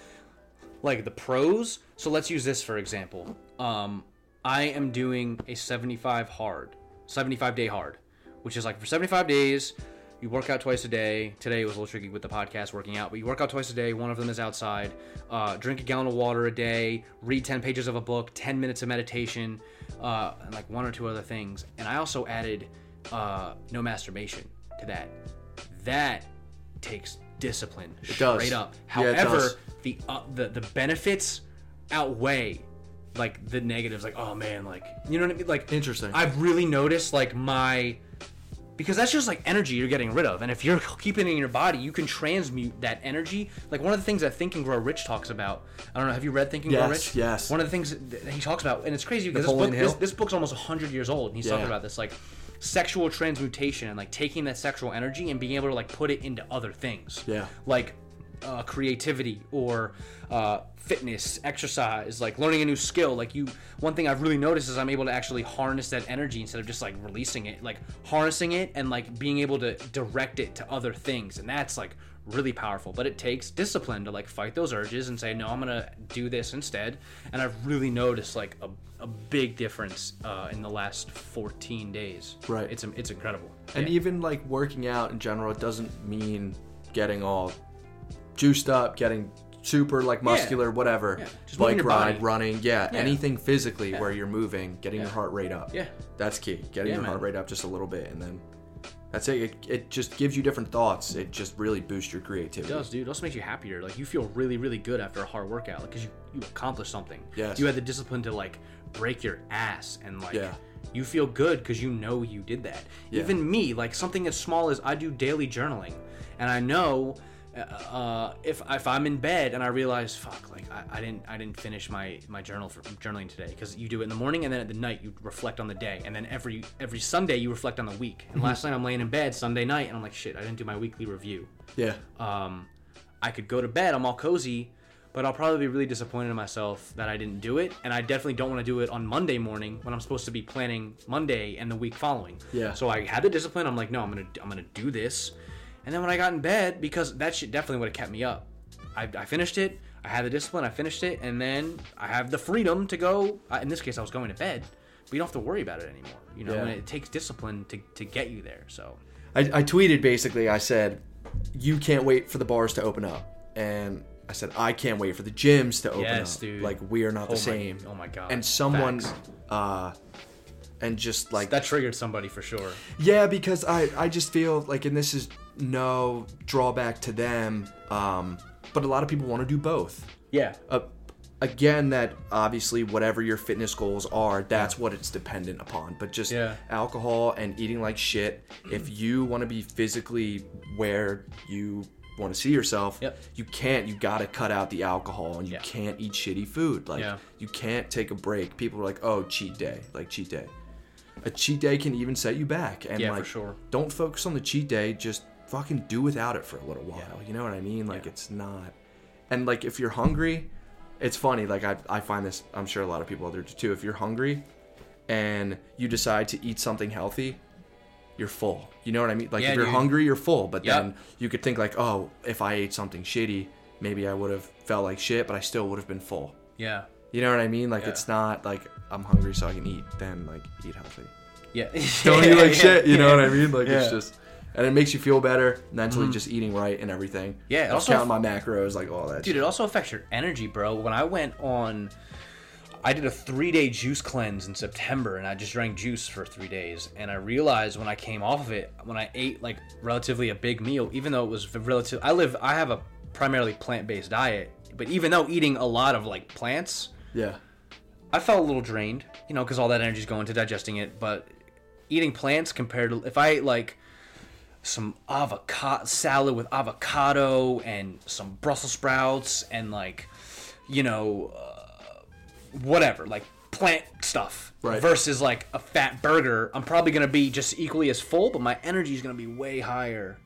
like the pros so let's use this for example um i am doing a 75 hard 75 day hard which is like for 75 days you work out twice a day today was a little tricky with the podcast working out but you work out twice a day one of them is outside uh, drink a gallon of water a day read 10 pages of a book 10 minutes of meditation uh, and like one or two other things and i also added uh, no masturbation to that that takes discipline does. straight up. Yeah, it However, does. the uh, the the benefits outweigh like the negatives. Like, oh man, like you know what I mean? Like, Interesting. I've really noticed like my because that's just like energy you're getting rid of, and if you're keeping it in your body, you can transmute that energy. Like one of the things that Think and Grow Rich talks about. I don't know. Have you read Think and Grow Rich? yes. One of the things that he talks about, and it's crazy because this, book, this, this book's almost 100 years old, and he's talking about this like sexual transmutation and like taking that sexual energy and being able to like put it into other things Yeah. like uh, creativity or uh, fitness, exercise, like learning a new skill. Like you, one thing I've really noticed is I'm able to actually harness that energy instead of just like releasing it, like harnessing it and like being able to direct it to other things, and that's like really powerful. But it takes discipline to like fight those urges and say no, I'm gonna do this instead. And I've really noticed like a, a big difference uh, in the last 14 days. Right. It's it's incredible. And Yeah. even like working out in general, it doesn't mean getting all juiced up, getting super like muscular, whatever. Yeah, just Bike ride, body. running, yeah, Yeah. anything physically where you're moving, getting your heart rate up. Yeah. That's key. Getting Yeah, your heart rate up just a little bit and then that's it. it. It just gives you different thoughts. It just really boosts your creativity. It does, dude. It also makes you happier. Like you feel really, really good after a hard workout, like because you you accomplished something. Yes. You had the discipline to like break your ass and like Yeah. you feel good because you know you did that. Yeah. Even me, like something as small as I do daily journaling, and I know. Uh, uh, if if I'm in bed and I realize fuck like I, I didn't I didn't finish my my journal for journaling today because you do it in the morning and then at the night you reflect on the day and then every every Sunday you reflect on the week and last night I'm laying in bed Sunday night and I'm like shit I didn't do my weekly review Yeah. um, I could go to bed, I'm all cozy, but I'll probably be really disappointed in myself that I didn't do it, and I definitely don't want to do it on Monday morning when I'm supposed to be planning Monday and the week following. Yeah. So I had the discipline. I'm like, no, I'm gonna I'm gonna do this, and then when I got in bed, because that shit definitely would have kept me up. I, I finished it. I had the discipline. I finished it, and then I have the freedom to go. Uh, in this case, I was going to bed, but you don't have to worry about it anymore. You know, Yeah. and it takes discipline to to get you there. So I, I tweeted basically, I said, you can't wait for the bars to open up. And I said, I can't wait for the gyms to open Yes, up. dude. Like, we are not Oh the my- same. oh my God. And someone, Facts. uh, and just like, that triggered somebody for sure. yeah, because I, I just feel like, and this is no drawback to them, um, but a lot of people want to do both. Yeah. Uh, again, that obviously whatever your fitness goals are, that's what it's dependent upon. But just Yeah. alcohol and eating like shit, if you want to be physically where you want to see yourself, Yep. you can't. You got to cut out the alcohol and you Yeah. can't eat shitty food. Like Yeah. you can't take a break. People are like, "Oh, cheat day." Like cheat day. A cheat day can even set you back and Yeah, for like sure. don't focus on the cheat day, just fucking do without it for a little while. You know what I mean? Like Yeah. it's not and like if you're hungry, it's funny. Like I, I find this. I'm sure a lot of people do too. If you're hungry, and you decide to eat something healthy, you're full. You know what I mean? Like Yeah, if you're dude. hungry, you're full. But Yep. then you could think like, oh, if I ate something shitty, maybe I would have felt like shit, but I still would have been full. Yeah. You know what I mean? Like Yeah. it's not like I'm hungry so I can eat. Then like eat healthy. Yeah. Don't eat like shit. You know what I mean? Like Yeah. it's just. And it makes you feel better mentally, mm-hmm. just eating right and everything. Yeah, it I also- counting my macros, like all that. Dude, shit. it also affects your energy, bro. When I went on, I did a three day juice cleanse in September, and I just drank juice for three days. And I realized when I came off of it, when I ate like relatively a big meal, even though it was relative, I live, I have a primarily plant based diet, but even though eating a lot of like plants, Yeah. I felt a little drained, you know, because all that energy's going to digesting it. But eating plants compared to if I ate like some avocado salad with avocado and some Brussels sprouts and like, you know, uh, whatever, like plant stuff Right. versus like a fat burger, I'm probably gonna be just equally as full, but my energy is gonna be way higher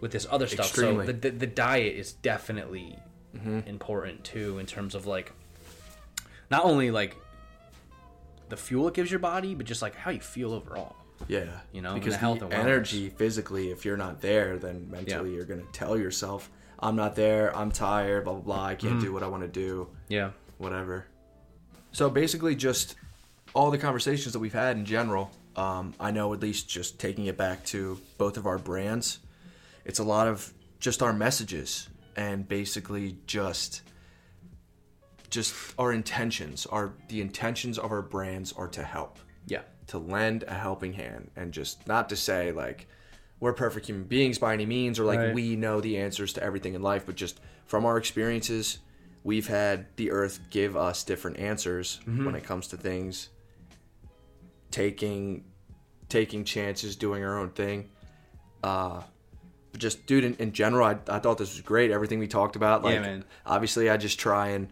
with this other stuff. Extremely. So the, the the diet is definitely important too in terms of like not only like the fuel it gives your body, but just like how you feel overall. Yeah, You know, because the health the and wellness. energy physically, if you're not there, then mentally you're gonna tell yourself, "I'm not there. I'm tired. Blah blah blah. I Mm-hmm. can't do what I want to do. Yeah. Whatever." So basically, just all the conversations that we've had in general. Um, I know at least just taking it back to both of our brands, it's a lot of just our messages and basically just just our intentions. Our the intentions of our brands are to help Yeah. To lend a helping hand and just not to say like we're perfect human beings by any means or like Right. we know the answers to everything in life but just from our experiences we've had the earth give us different answers Mm-hmm. when it comes to things taking taking chances doing our own thing uh but just dude in, in general I, I thought this was great everything we talked about like Yeah, obviously i just try and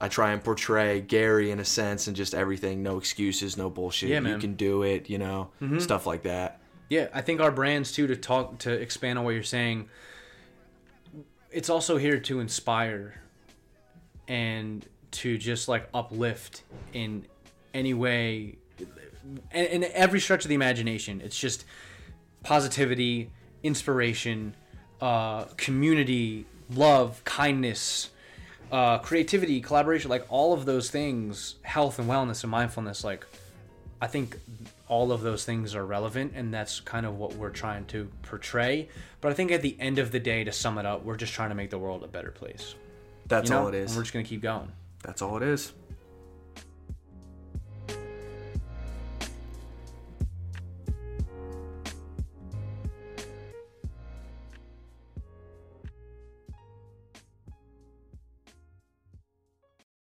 I try and portray Gary in a sense and just everything, no excuses, no bullshit. Yeah, you man. Mm-hmm. can do it, you know, stuff like that. Yeah, I think our brands too to talk to expand on what you're saying. It's also here to inspire and to just like uplift in any way in, in every stretch of the imagination. It's just positivity, inspiration, uh, community, love, kindness, uh, creativity, collaboration, like all of those things, health and wellness and mindfulness, like I think all of those things are relevant, and that's kind of what we're trying to portray. But I think at the end of the day, to sum it up, we're just trying to make the world a better place. That's You know? all it is. And we're just gonna keep going. That's all it is.